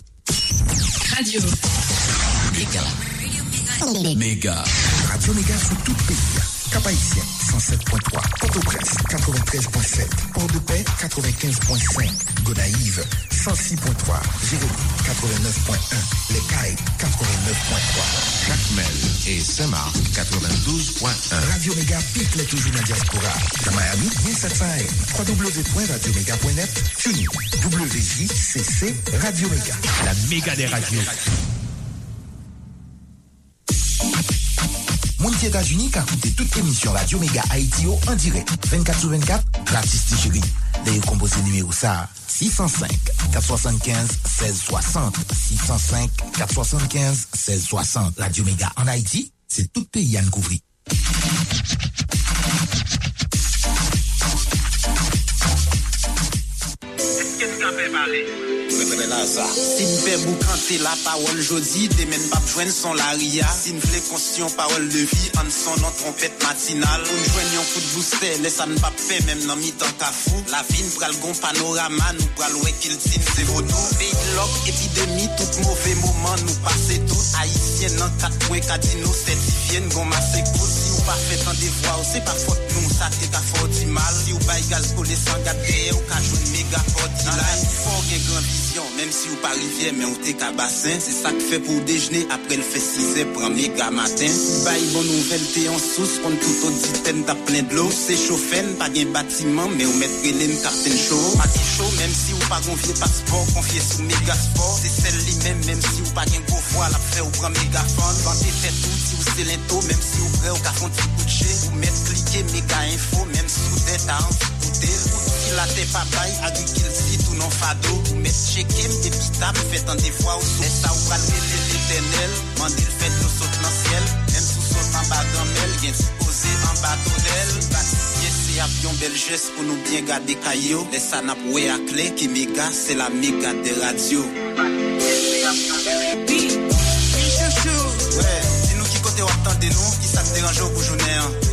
S13: Radio
S9: Mega. Radio Mega. Radio Mega sou tout pays. Kapaïsien, 107.3. Port-au-Prince, 93.7. Port-de-Paix, 95.5. Gonaïve, 106.3. Jérémy, 89.1. Les Cailles, 89.3.
S1: Jacmel et Saint-Marc, 92.1.
S9: Radio Méga pique les toujours dans la diaspora. Dans Miami, 1700 AM. www.radioméga.net. TuneIn. WJCC Radio Méga.
S4: La méga des radios.
S9: Moun ki Etats-Unis ka koute tout emisyon Radio Mega Haiti yo en direct. 24 sur 24, gratis ti chéri. De yo kompose numéro sa 605-475-1660 605-475-1660 Radio Mega en Haïti, c'est tout pays à couvrir.
S23: Parler Si m fe bou kante la parol jodi, demen pap jwen son la ria Si m fle konsyon parol de vi, an son nan trompet matinal Ou m jwen yon kout booster, lesan pap fe, mem nan mi tan kafou La vin pral gon panorama, nou pral wekil tin se vodo Peyi lok, epidemi, tout mouve mouman nou pase tout Haitien nan kat pwen kadino, sertifien gon mase kout Si ou pa fet an devwa ou se pa fote nou, sa te ka fote mal Si ou bay gaz kole san gade, ou ka jwen mega fote La fò gen gran vision, même si ou pas rivière, mais ou t'es qu'à bassin. C'est ça que fait pour déjeuner, après le fait 6 heures, prend méga matin. Bail bon nouvelle, t'es en sous, on tout au ditène, t'as plein de l'eau. C'est chauffé, pas d'un bâtiment, mais ou mettre l'en captain chaud. Pas de chaud, même si ou pas confié passeport, confié sous méga sport. C'est celle-là même, même si ou pas d'un gros foie, la fait ou prend méga fun. Quand t'es fait tout, si ou c'est l'into, même si ou prêt, ou qu'à fond Ou mettre cliquer méga info, même t'es à en fouter. Si la t'es pas bail, agricule si tout non fado. Ou mettre checker, des petits tables, fait en des fois sous. Laisse ça ou pas l'éternel, mandé le fait nous saute dans le ciel. Même sous saute en bas gamelle, bien posé en bas d'odel. Bâtiment, c'est avion bel geste pour nous bien garder caillou. Laisse ça n'a pas à clé, qui méga, c'est la méga des radios. Dis-nous ou attendez nous, qui ça te dérange pour journée.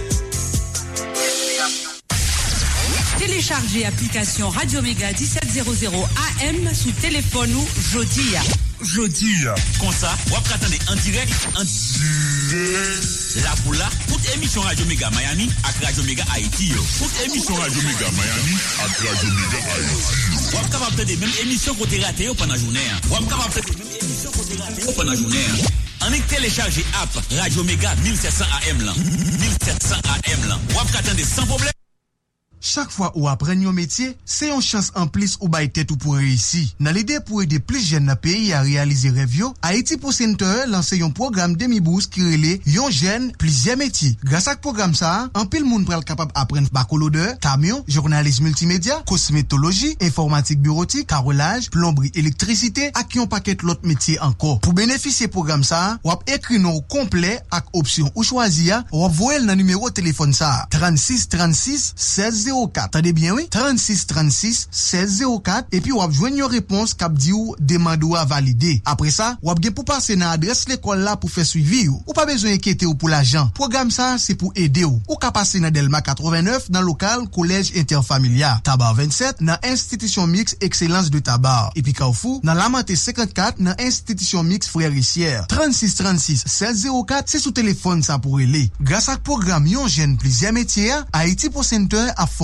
S8: Téléchargez application Radio Méga 1700 AM sous téléphone ou Jodi.
S22: Jodi.
S10: Comme ça, vous attendez en direct, en La poula, toute émission Radio Mega Miami avec Radio Mega Haïti. Toute émission Radio Mega Miami avec Radio Mega Haïti. Vous êtes capable de même émission a raté pendant la journée. Vous êtes capable de même émission a raté pendant la journée. On est téléchargé app Radio Mega 1700 AM là. 1700 AM là. Vous attendez sans problème.
S6: Chak fwa ou apren yon metye, se yon chans an plis ou bay tet ou pou reisi. Nan lide pou ede plis jen na peyi a realize revyo, Haiti Post Center lanse yon program demi-bours ki rele yon jen plis jen metye. Grasak program sa, an pil moun pral kapab apren bakolode, kamyon, journalisme multimedia, kosmetologi, informatik bureautik, karolaj, plombri, elektrisite ak yon paket lot metye anko. Pou benefisye program sa, wap ekri nou komple ak opsyon ou chwazi ya, wap voel nan numero telefon sa 36 36 16 0 1604. Tade bien, oui? 36 36 1604 epi wap jwen yon repons kap di ou demando a valide. Apre sa, wap gen pou pase nan adres l'ekol la pou fe suivi ou. Ou pa bezwen enkete ou pou l'ajan. Program sa, se pou ede ou. Ou ka pase nan Delma 89 nan lokal Kolej Interfamilia. Tabar 27 nan Institution Mix Excellence de Tabar. Epi Kaofu nan Lamante 54 nan Institution Mix Frérissière. 36 36 1604 se sou telefon sa pou ele. Gras ak program yon jen plizia metier, Haiti Pro Center a fon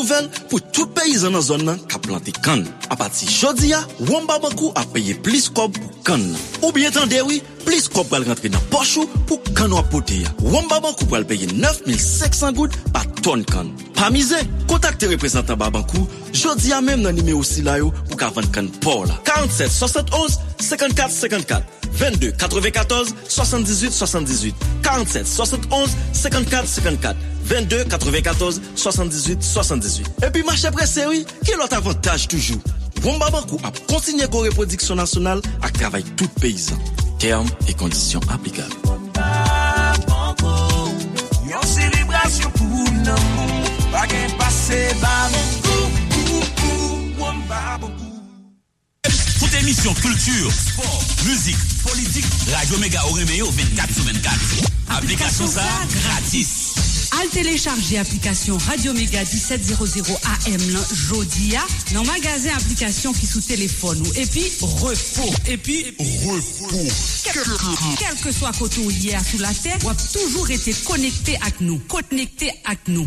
S24: Nouvel pou tout peyizan nan zon nan ka plante kan. A pati jodi ya, Wamba Bankou a peye plis kob pou kan nan. Ou bien tan dewi, plis kob pral rentre nan pochou pou kan wapote ya. Wamba Bankou pral peye 9500 goud pa ton kan. Pa mize, kontakte reprezentant ba Bankou, jodi ya menm nan nime osi la yo pou ka vant kan por la. 47 71 54 54 22 94 78 78 47 71 54 54 22 94 78 78. E pi mache prese oui, ki lot avantage toujou Womba Bankou ap kontinye ko reprodiksyon nasyonal ak travay tout peyizan Term e kondisyon aplikal
S25: Yon selebrasyon pou nan mou Bagen pase ba mou Womba Bankou
S10: Toute émission culture, sport, musique, politique, Radio Méga Auréméo 24 sur 24. Application ça, gratis.
S8: Al télécharger application Radio Mega 1700 AM lan jodi a nan magasin application qui sous téléphone ou et puis repos et puis repos quel, quel que soit côté ou hier sous la terre ou toujours été connecté avec nous connecté avec nous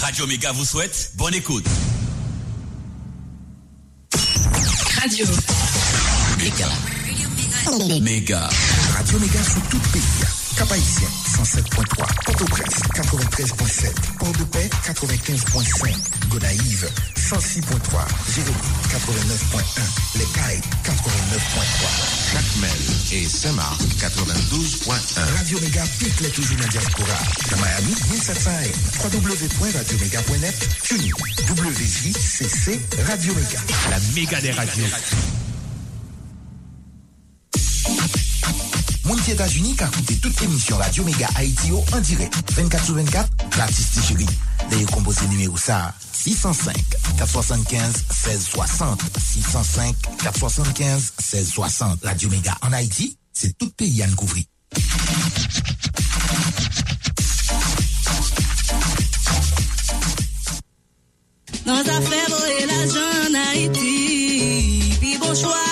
S10: Radio Méga vous souhaite bonne écoute.
S26: Radio.
S9: Méga.
S10: Méga.
S9: Radio Méga sur tout le pays. Cap Haïtien, 107.3. Port-au-Prince, 93.7. Port-de-Paix, 95.5. Gonaïve, 106.3. Jérémy, 89.1. Les Cailles, 89.3.
S27: Jacmel et Saint-Marc, 92.1.
S9: Radio Méga pique les toujours dans la diaspora. Dans Miami, 1700 AM. www.radioméga.net. TuneIn. WJCC Radio Méga.
S4: La méga des radios.
S9: Moun ti Etats-Unis ka koute tout émission Radio Méga Haïti yo en direct. 24 sur 24, gratis ti. D'ailleurs, composé numéro ça, 605 475 1660. 605 475 1660. Radio Méga en Haïti, c'est tout pays à nous couvrir.
S5: Nan zafè voye la jan Haiti Pi bon chwa,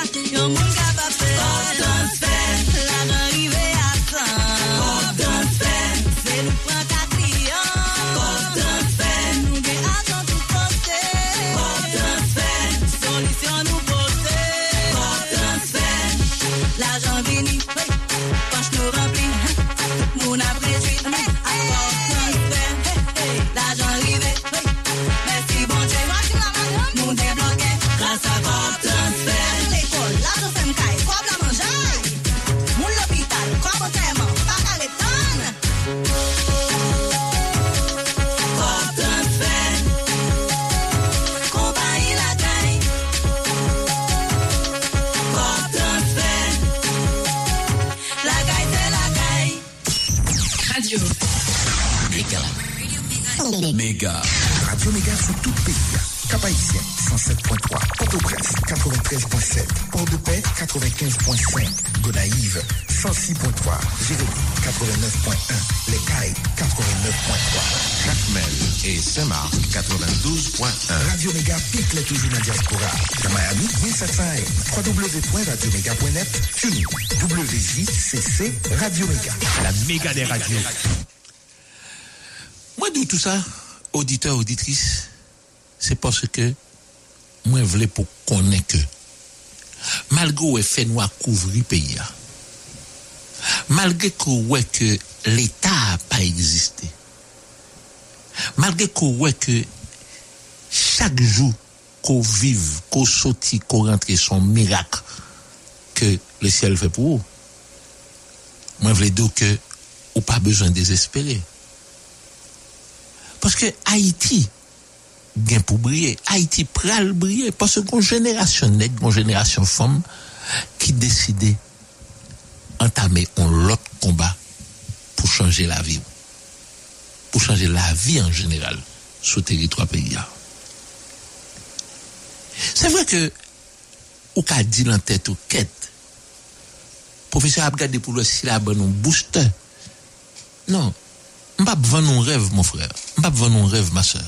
S9: 95.5. Gonaïve, 106.3. Jérémy, 89.1. Les Cailles, 89.3.
S27: Jacmel et Saint-Marc, 92.1.
S9: Radio Méga pique les toujours dans la diaspora. Dans Miami, 1700 AM. www.radioméga.net. TuneIn. WJCC Radio Méga.
S4: La méga des radios.
S1: Moi, d'où tout ça, auditeur, auditrice, c'est parce que moi, je voulais pour connaître que, malgré fait noir couvrir le pays, malgré que, que l'État n'a pas existé, malgré que, que chaque jour qu'on vive, qu'on sortit, qu'on rentre, son miracle que le ciel fait pour vous, moi, je voulais dire que, ou pas besoin de désespérer. Parce que Haïti, gen pour briller. Haïti pral briller parce qu'on génération net, une génération femme qui décidait entamer un lot combat pour changer la vie. Pour changer la vie en général sur le territoire pays. C'est vrai que ou ka dit en tête ou quête. Professeur a regardé pour le syllabe non booster. Non, M'pas vendre un rêve, mon frère. M'pas vendre un rêve, ma soeur.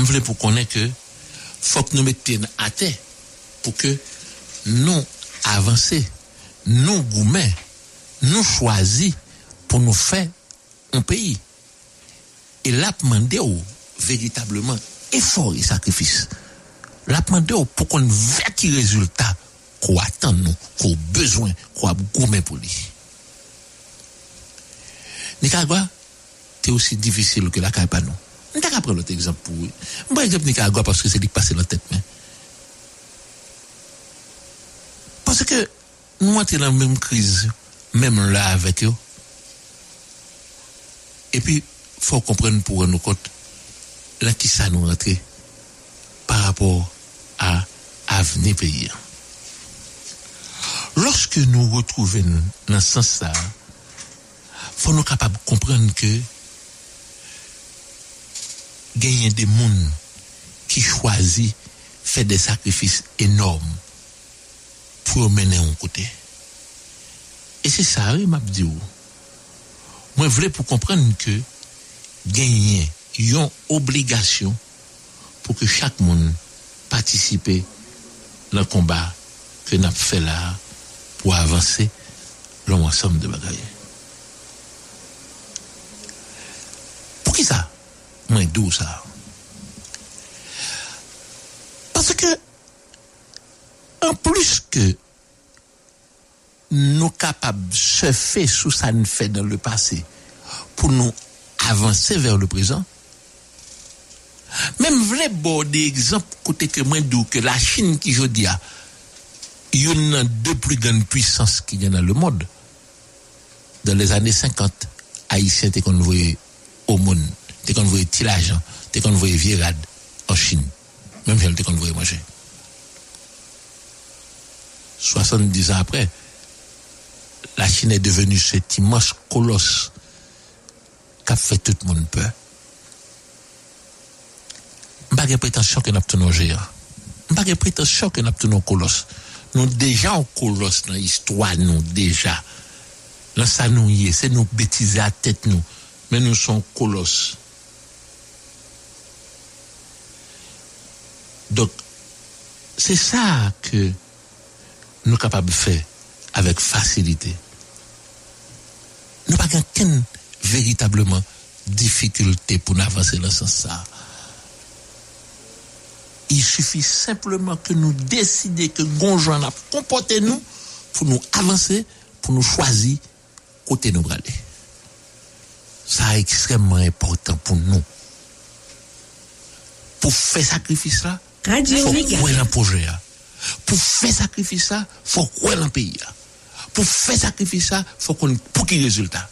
S1: M'voulais pour connaître que faut que nous mettions à terre pour que nous avancer, nous gourmets, nous choisir pour nous faire un pays. Et là, demandé ou véritablement effort et sacrifice. Là, demandé ou pour qu'on voit qui résultat qu'on attend nous, qu'on besoin, qu'on gourmet pour lui. Nicaragua, c'est aussi difficile que la Caïpanou. Mwen tak apre lote egzamp pou wè. Mwen ba egzamp Nicaragua paske se dik pase nan tèt men. Pase ke mwen te lan mèm kriz, mèm la avèk yo. E pi fò kompren pou wè nou kont la ki sa nou rentre par rapport a avne peyi. Lorske nou wè trouven nan sens sa, fò nou kapab kompren ke y a des gens qui choisissent faire des sacrifices énormes pour mener un côté. Et c'est ça, oui, m'a dit. Moi, je voulais comprendre que gagner une obligation pour que chaque monde participe dans le combat que nous avons fait là pour avancer l'ensemble de bagailles. Pour qui ça? Moi, d'où ça? Parce que, en plus que nous capables de surfer sous ça nous fait dans le passé pour nous avancer vers le présent, même vrai bon des exemples côté que moi d'où que la Chine qui je dis il y plus grandes puissances qui y a dans le monde. Dans les années 50, Haïtien était convoyé au monde, était convoyé l'argent, était convoyé Virade en Chine. Même si elle était convoyé manger. 70 ans après, la Chine est devenue cet immense colosse qui a fait tout le monde peur. Je n'ai pas de prétention que nous avons. Je n'ai pas de prétention que nous avons colosse. Nous déjà en colosse dans l'histoire, nous déjà. Là, ça nous y est, c'est nous bêtiser à tête nous. Mais nous sommes colosses. Donc, c'est ça que nous sommes capables de faire avec facilité. Nous n'avons pas qu'une véritablement difficulté pour nous avancer dans ce sens. Il suffit simplement que nous décidions que Gonjon a comporté nous pour nous avancer, pour nous choisir côté nous aller. Ça est extrêmement important pour nous. Pour faire sacrifice là,
S20: Radio
S1: faut
S20: Méga.
S1: croire dans projet. là. Pour faire sacrifice ça, faut croire dans pays. là. Pour faire sacrifice ça, faut qu'on pour qu'il résultat.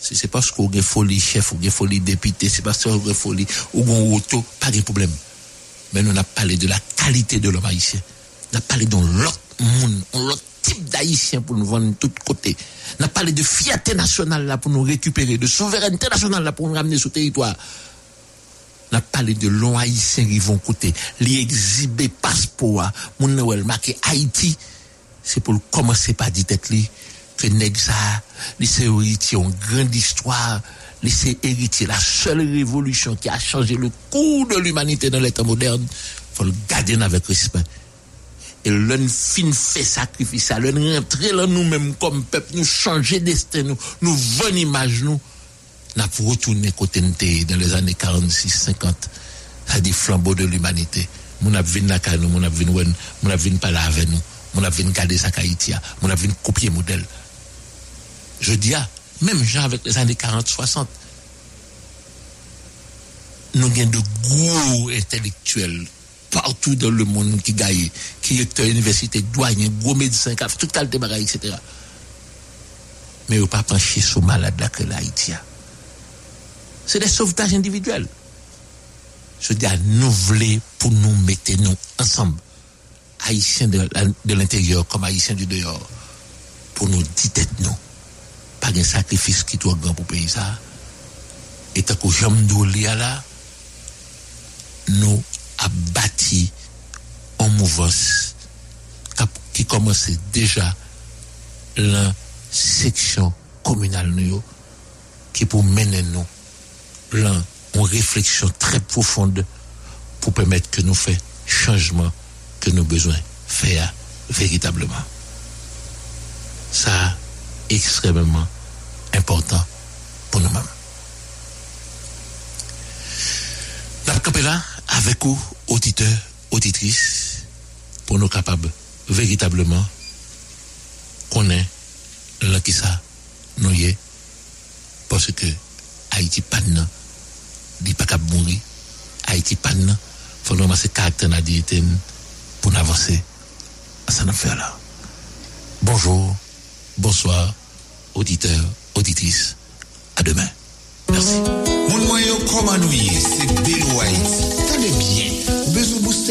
S1: Si c'est parce qu'on a folie chef, ou a folie député, c'est parce qu'on a folie ou on auto, pas de problème. Mais nous avons parlé de la qualité de l'homme haïtien. On a parlé de l'autre monde, l'autre type d'haïtien pour nous vendre de tous côtés. On a parlé de fierté nationale là pour nous récupérer, de souveraineté nationale là pour nous ramener sur le territoire. On a parlé de long haïtien vont côté, les exhiber passeport, mon Noël marqué Haïti, c'est pour commencer par dire li que nèg ça, li une grande histoire, li c'est la seule révolution qui a changé le cours de l'humanité dans l'état moderne, faut le garder avec respect. Et l'un fin fait sacrifice, l'un rentrer là nous-mêmes comme peuple, nous changer destin, nous, nous vendre image nous, n'a pour retourner côté dans les années 46, 50, ça dit flambeau de l'humanité. Mon a venu la caille, mon a venu wen, mon a venu parler avec nous, mon a venu garder sa Haïtia, mon a venu copier modèle. Je dis, ah, même gens avec les années 40, 60, nous avons de gros intellectuels partout dans le monde qui gagnent, qui est université, douanier, gros médecin, toute qualité de etc. Mais ils n'ont pas penché sur malade là que l'Haïti. C'est des sauvetages individuels. Je dis à nous voulons pour nous mettre nous ensemble, haïtiens de, de l'intérieur comme haïtiens du dehors, pour nous dire nous, pas un sacrifice qui doit grand pour pays ça. Et tant que j'aime d'oublier là, nous a bâti en mouvance qui commençait déjà la section communale nous, qui pour mener nous plan, une réflexion très profonde pour permettre que nous fassions changement que nous besoin faire véritablement. Ça, extrêmement important pour nous-mêmes. Nous là avec vous, auditeurs, auditrices, pour nous capables véritablement connaître là qui ça nous y est, parce que Haïti pas de dit pas qu'à mourir. Haïti pas nan, faut nous ramasser caractère na dignité pour nous avancer à cette affaire là. Bonjour, bonsoir, auditeurs, auditrices. À demain. Merci.
S9: Nou ye, se Belo Haiti. Tande bien,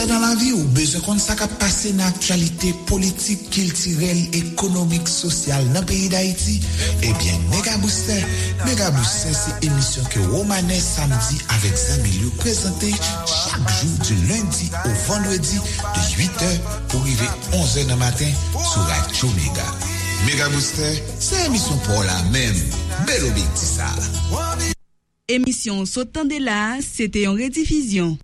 S9: dans la vie, ou bezou kon sa ka pase nan aktualite politik, kiltirel, ekonomik, sosyal nan peyi d'Haïti. Ebyen, Mega Booster, Mega Booster se emisyon ke Romane samedi avek Zamilio prezante chak jou du lundi au vendredi de 8h pou rive 11h nan matin sou Radio Mega. Mega Booster, se emisyon pou la men. Belo Big Tissa.
S11: Émission Sautant de là, c'était en rediffusion.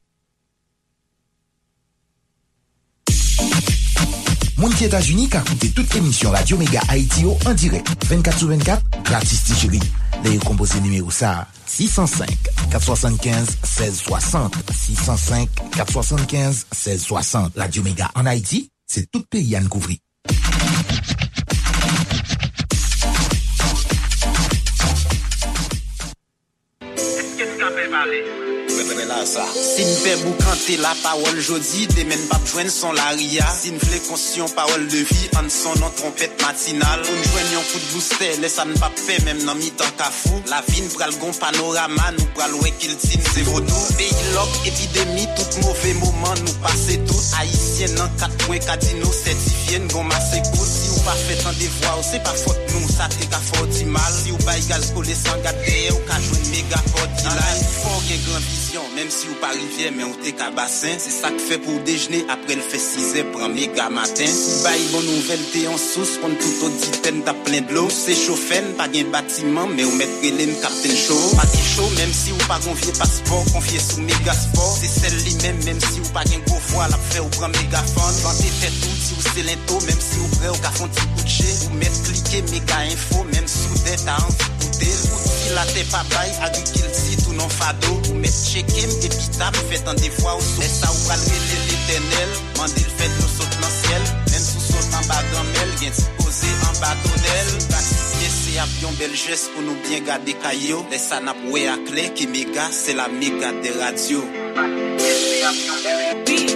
S9: Moun ki Etats-Unis ka koute tout emisyon Radio Mega Haiti en direk. 24 sous 24, gratis ti chéri. Le yo numéro sa 605 475 1660 605 475 1660 Radio Mega en Haïti, c'est tout pays à nous couvrir.
S23: Si n fe bou kante la parol jodi, demen pap jwen son la ria Si n fle konsyon parol de vi, an son nan trompet matinal Ou n jwen yon kout booster, lesa n pap fe, mem nan mi tan kafou La vin pral gon panorama, nou pral wekil tin se votou Peyi lok, epidemi, tout mouve mouman nou pase tout. Haitien nan kat mwen kadino, sertifien gon ou pa fet an devwa, ou se pa fote nou, sa te ka fote mal Si ou bay gal skole san gade, ou ka jwen mega fote La fò gen gran vision, même si ou pas rivière, mais ou t'es qu'à bassin. C'est ça que fait pour déjeuner, après le fait 6 heures, prend méga matin. Si bail bonne nouvelle, t'es en sous, tout de l'eau. C'est chauffé, pas un bâtiment, mais ou mettre l'en captain chaud. Pas de chaud, même si ou pas confié passeport, confié sous méga sport. C'est celle-là même, même si ou la fait ou tout, si ou c'est lento, même si ou de chez. Ou méga info, même si ou d'être à envie de goûter. La te pa bay, agrikil tout non fado. Ou met cheke m depita, m fet an defwa ou sou Sa ou pral rele l'eternel, mandil fet nou sot nan siel Men sou sot an bagamel, gen ti pose an batonel Pratisye se ap yon bel jes pou nou bien gade kayo Lesa nap we akle, ki mega, se la mega de Pratisye se ap yon bel jes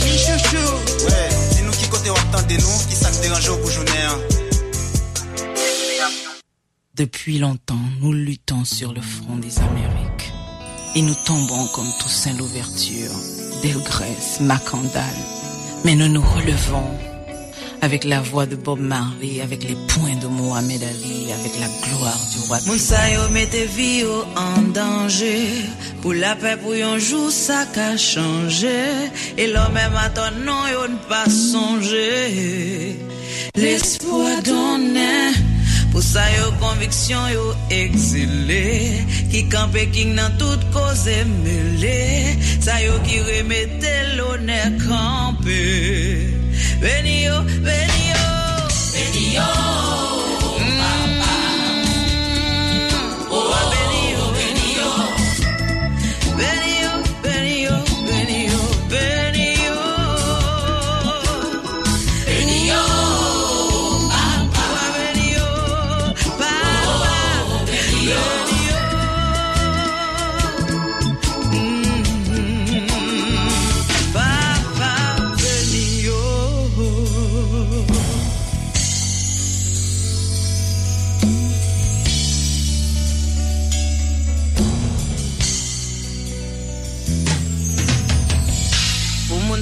S7: Mi chouchou
S23: Ouais, di nou ki
S28: Depuis longtemps, nous luttons sur le front des Amériques. Et nous tombons comme Toussaint l'ouverture, Delgrès, Macandal. Mais nous nous relevons avec la voix de Bob Marley, avec les points de Mohamed Ali, avec la gloire du roi.
S12: Moun sa yo mette vi yo en danger. Pou la paix pou yon jou sa ka chanje. E lò mèm aton non yo n'pa sonje. L'espoir donne Pou sa yo konviksyon yo exile Ki kampe king nan tout koze mele Sa yo ki remete l'onè kampe Venio, venio, venio.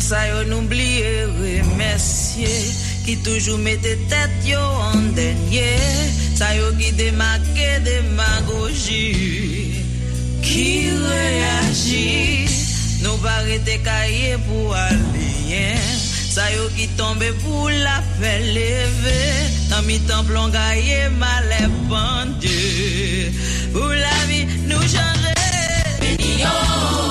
S12: sa yo n'oubliye remesye Ki toujou mette tet yo an denye Sa yo ki demake demagoji Ki reagi Nou barete kaye pou aliyen Sa yo ki tombe pou la fe leve Nan mi tan plon gaye male pande Pou la vi nou jare Benyon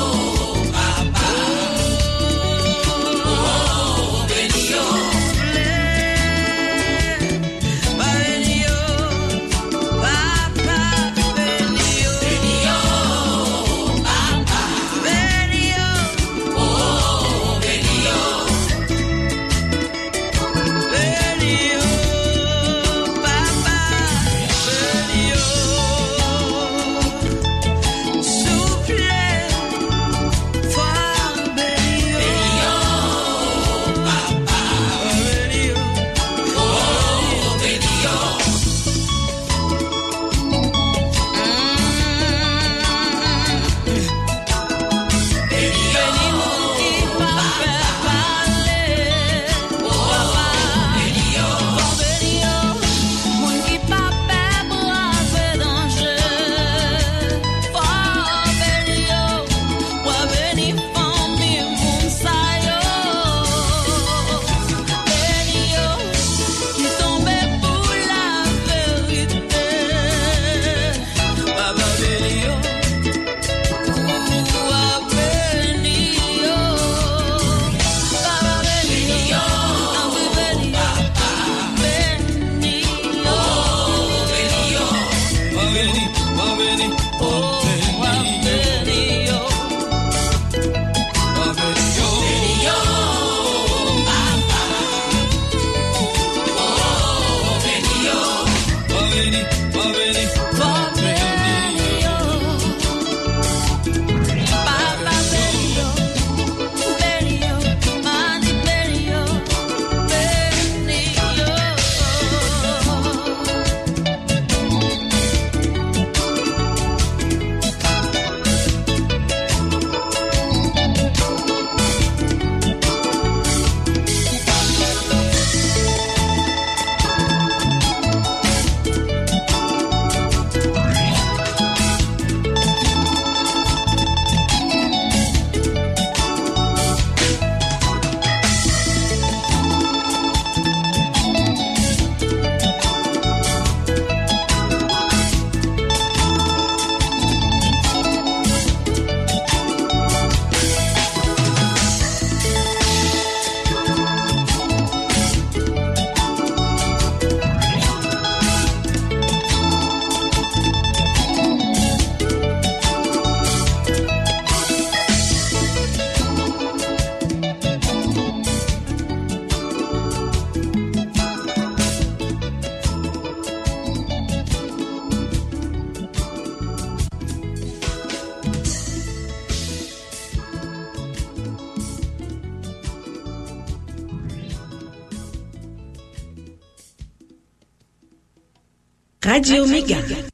S29: Radio
S30: Omega.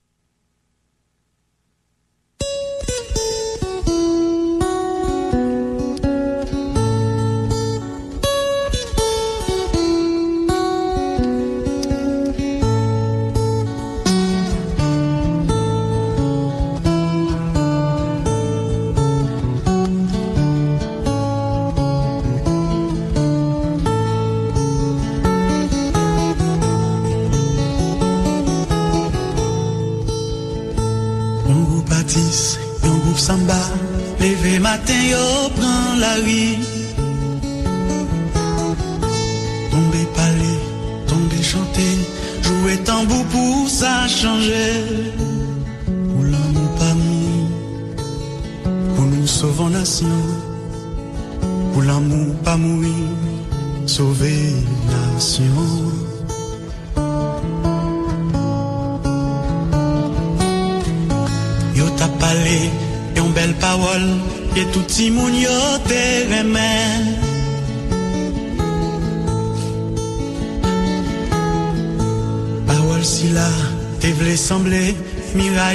S30: Paris. Tomber, parler, tomber, chanter, jouer tambour pour ça changer.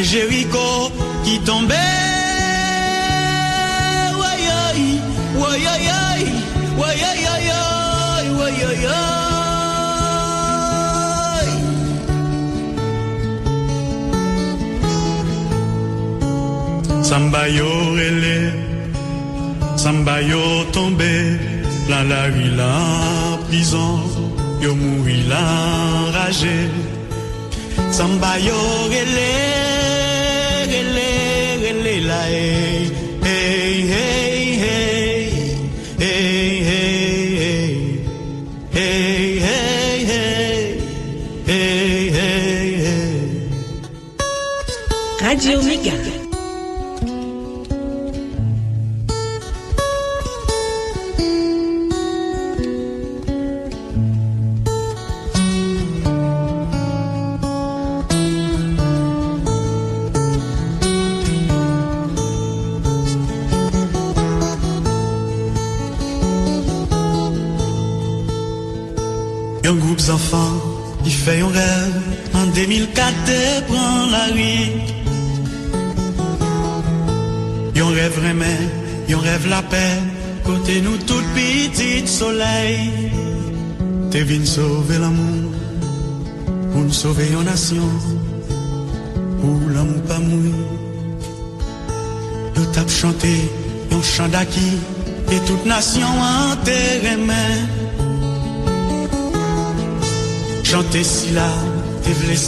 S30: Jéricho qui tombait. Samba yo relé, samba yo tombé, la la rue la prison, yo mouri la ragé. Samba yo relé. la E.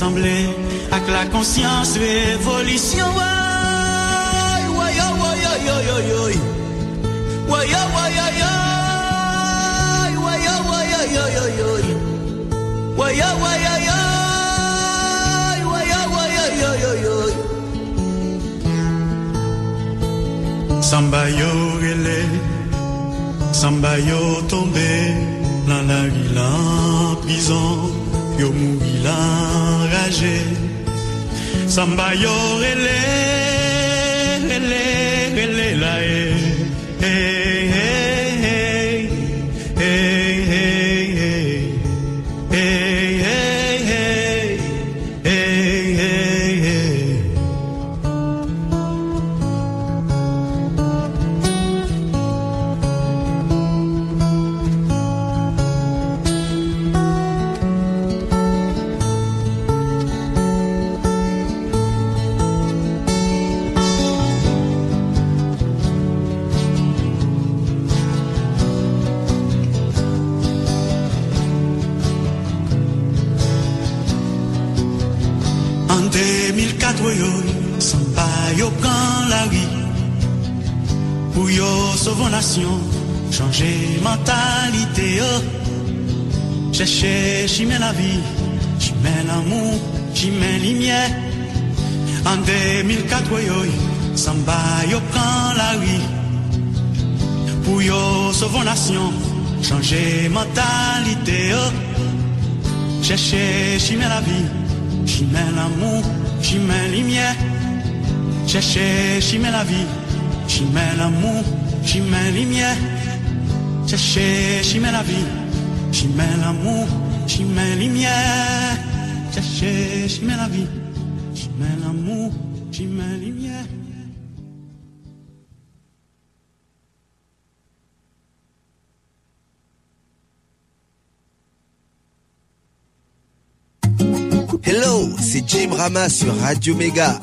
S30: avec la conscience révolution. Cheche, jime la vi, jime l'amou, jime l'imye An 2004 woyoy, samba yo pran la ri Pou yo sovon nasyon, chanje mentalite yo Cheche, jime la vi, jime l'amou, jime l'imye Cheche, jime la vi, jime l'amou, jime l'imye Cheche, jime la vi J'y mets l'amour, j'y mets lumière. Chercher, j'y mets la vie. J'y mets l'amour, j'y mets lumière.
S29: Hello, c'est Jim Rama sur Radio Mega.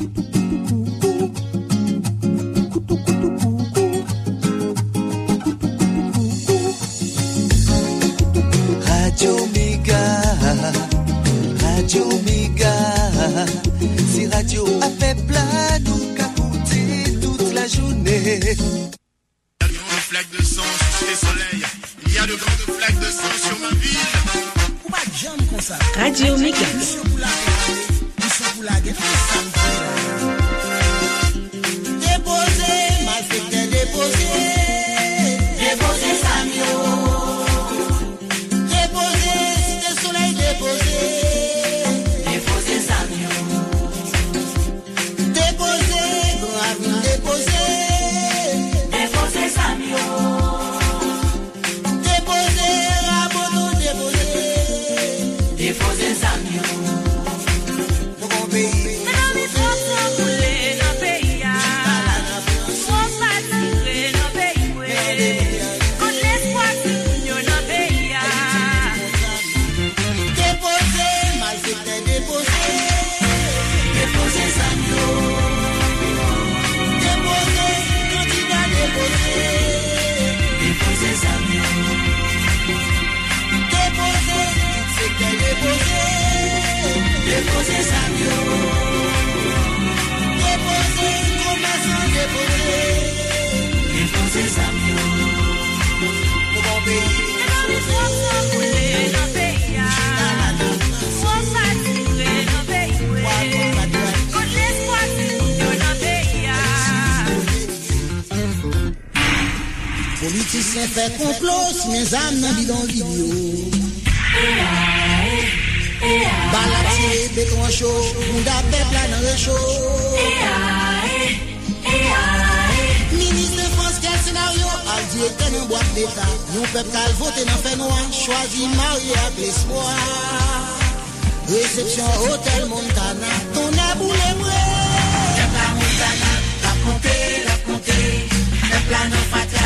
S29: Radio Méga, c'est radio fait plat, nous capoter toute la journée.
S7: Il y a de grandes flaques de sang sur les soleils. Il y a de grandes flaques de sang sur ma ville.
S4: Radio Méga.
S31: Déposé, mal fait de déposer. Fè fè konklos, men zam nan bidon video. Balap si beton chou, moun da pepla nan rechou Minis de France kèl senaryo, al di eten an boak d'Etat Yon pep kal vote nan fè noan, chwazi marye ak l'espoir. Resepsyon Hotel Montana. Ton abou le mre Kep la Montana, la ponte, la
S32: ponte Kep la
S31: nan fata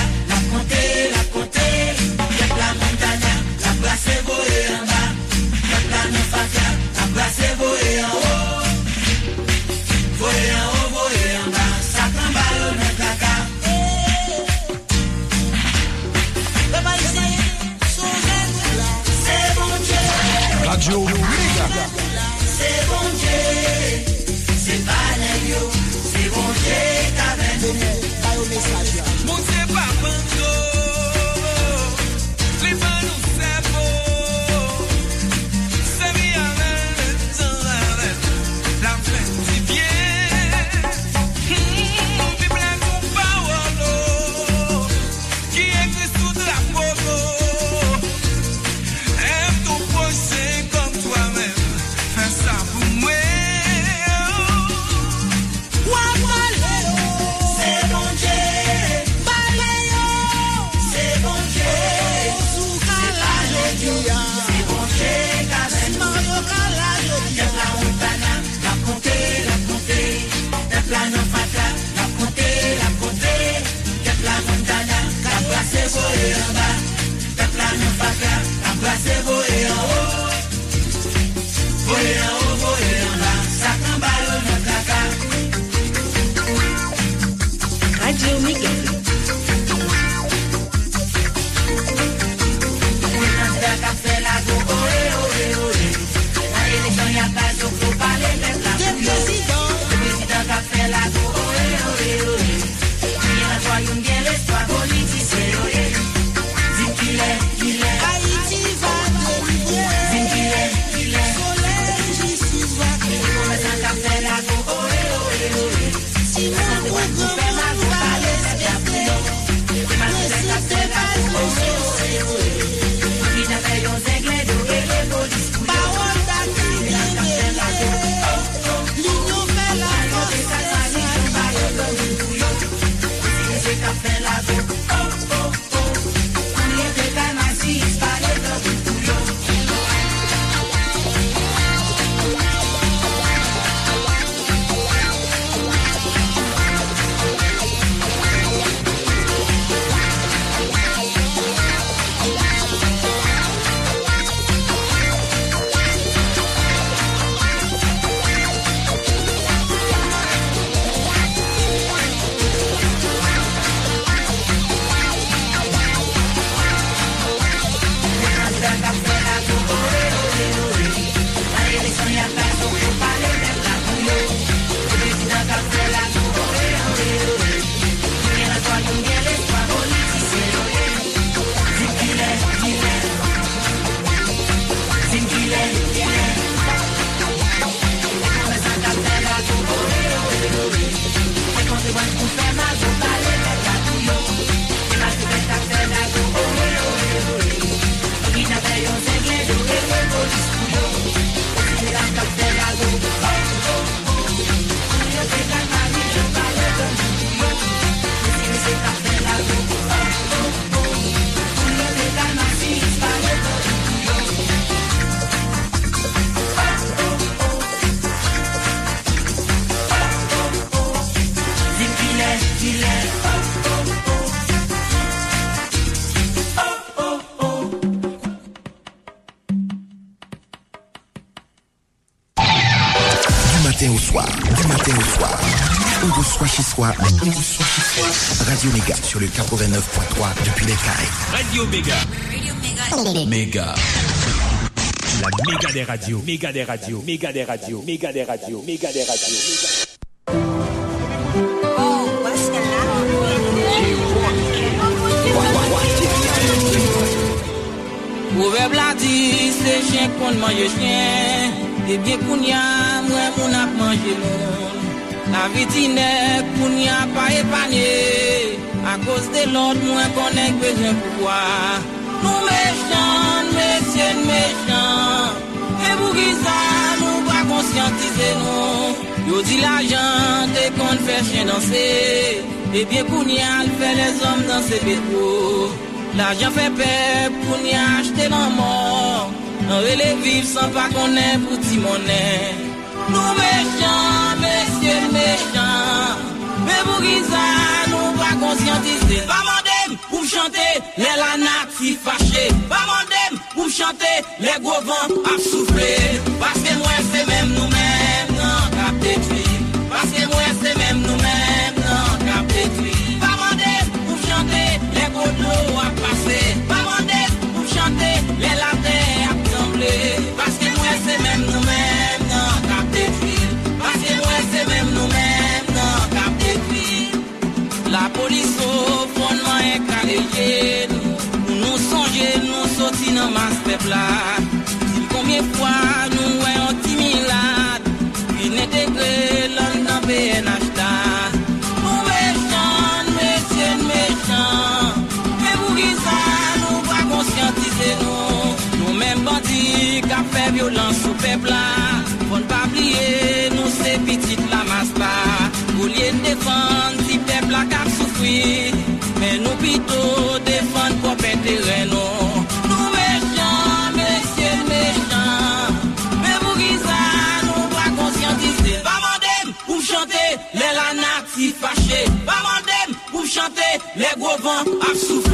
S9: soit chez soi, soit chez soi. Radio Méga sur le 89.3 depuis les Caraïbes.
S4: Radio Méga. Méga. La méga des radios. Méga des radios. Méga des radios. Méga des radios. Méga des radios.
S5: Ouve bladi, se chen kon manje chen Debyen koun ya, mwen moun ap manje moun. La vitine koun ya pa epanye. A kos de lot mwen konen kwejen poukwa Nou mechan, mesyen mechan. E pou ki sa nou pa konsyantize nou. Yo di la jan te kon fè chen danse Ebyen koun ya l fè les om danse betou La jan fè pep koun ya achete lan mor. An rele viv san pa konen pou ti monen. Nou mechan, mesye mechan Mè mou giza nou pa konsyantize Pa mandem pou m chante Lè la nak si fache Pa mandem pou m chante Lè govan ap soufle Paske mwen se mè nan mas pepla. Dim konbyen fwa nou wè yon timilad Pi netegre lon nan PNH ta. Mou mechan, mechan, mechan Mè mou gisa nou pa konsyantize nou. Nou men bandi ka fe violan sou pepla. Pon pa pliye nou se pitit la mas pa. Kou liye defan si pepla kap soufri Men nou pito defan pou pente renon le gwo van ap soufri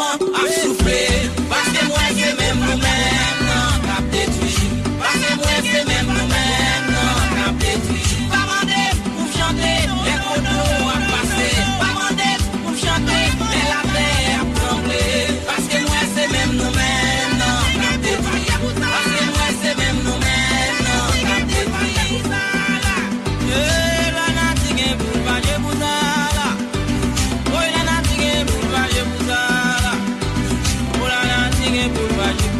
S5: les gros vents à souffler. Bouleva, je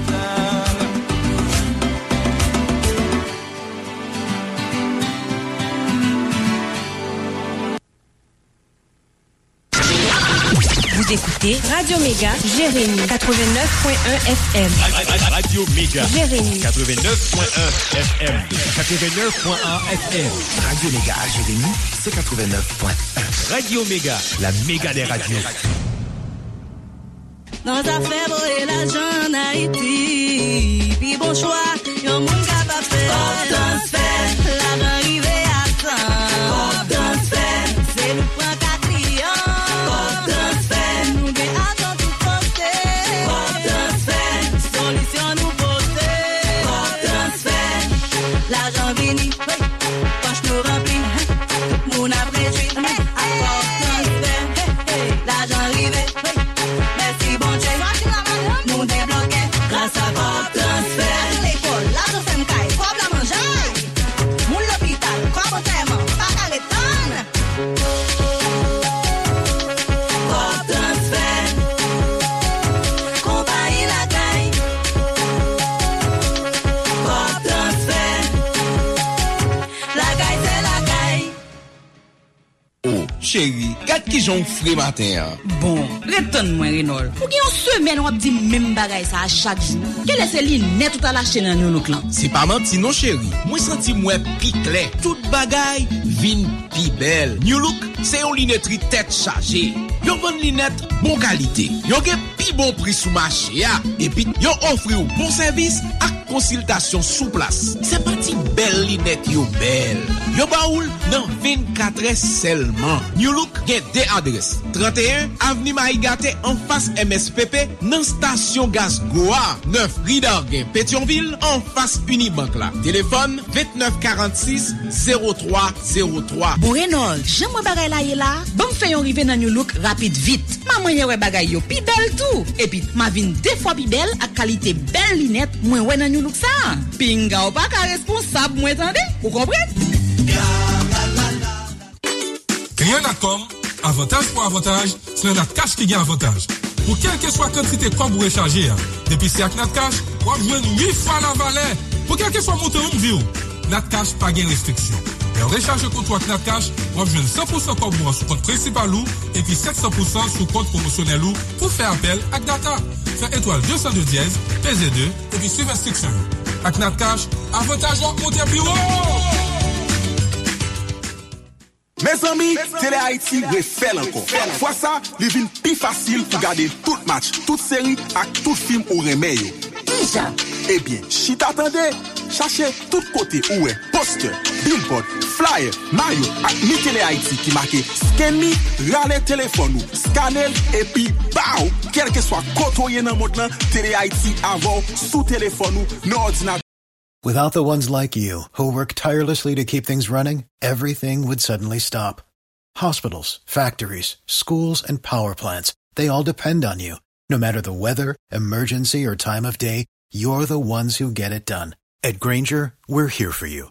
S5: vous
S33: écoutez Radio Méga, Jérémy 89.1 FM.
S4: Radio Méga.
S33: Jérémy.
S4: 89.1 FM. 89.1 FM.
S9: Radio Méga Jérémy, c'est 89.1.
S4: Radio Méga. La méga des radios.
S12: Dans affaire et l'argent en Haïti, puis bon choix, yon moun transfert, l'argent arrivé à
S34: chéri, kat ki jon fri matin.
S35: Bon, retan mwen Renol. Ou gen yon semen wap di mwen bagay sa a chak jou. Ke lese li net ou ta lache nan yon nou klan.
S34: Se pa manti non chéri, mwen senti mwen pi kle. Tout bagay vin pi bel. New Look se yon linetri tet chaje. Yon bon linet bon kalite. Yon gen pi bon pri sou mache ya. Epi yon ofri ou bon servis ak konsiltasyon sou plas. Se pati bel linet yo bel. Yo baoul nan 24 es selman. New Look gen de adres. 31 Avni Maigate an fas MSPP nan stasyon gaz Goa. 9 Ridar gen Petionville an fas Unibank la. Telefon 2946 0303.
S35: Bourenol, jen mwen bagay la ye la. Bon fèyon rive nan New Look rapid vit. Ma mwen we bagay yo pi bel tou. Epi ma vin defwa pi bel ak kalite bel linet mwen we nan New Look sa. Pinga ou pa ka responsab mwen tande. Ou kompren?
S22: Rien Natcom, avantage pour avantage, c'est le Natcash qui gagne avantage. Pour quelle que soit quantité comme vous recharger, depuis c'est avec Natcash, vous avez 8 fois la valeur. Pour quel que soit montant ou view, Natcash pas de restriction. Et en recharge contre avec Natcash, vous avez 100% comme vous sur compte principal ou, et puis 700% sur compte promotionnel ou, pour faire appel à data. Faire étoile 202 dièse, PZ2, et puis suivre Ak nat kash, avantaj wak monte biwo! Me
S17: zami, Tele Haiti we fel anko. Fwa sa, li vin pi fasil pou gade tout match, tout seri ak tout film ou remeyo. Dija! Ebyen, eh si t'atende, chache tout kote ouwe, poster, billboard, maillot et mi Télé Haïti qui marque scan me, râle téléphone ou, scanner et puis bao, quel que soit côté dans le Télé Haïti avant sous téléphone ou, non ordinateur.
S36: Without the ones like you, who work tirelessly to keep things running, everything would suddenly stop. Hospitals, factories, schools, and power plants, they all depend on you. No matter the weather, emergency, or time of day, you're the ones who get it done. At Granger, we're here for you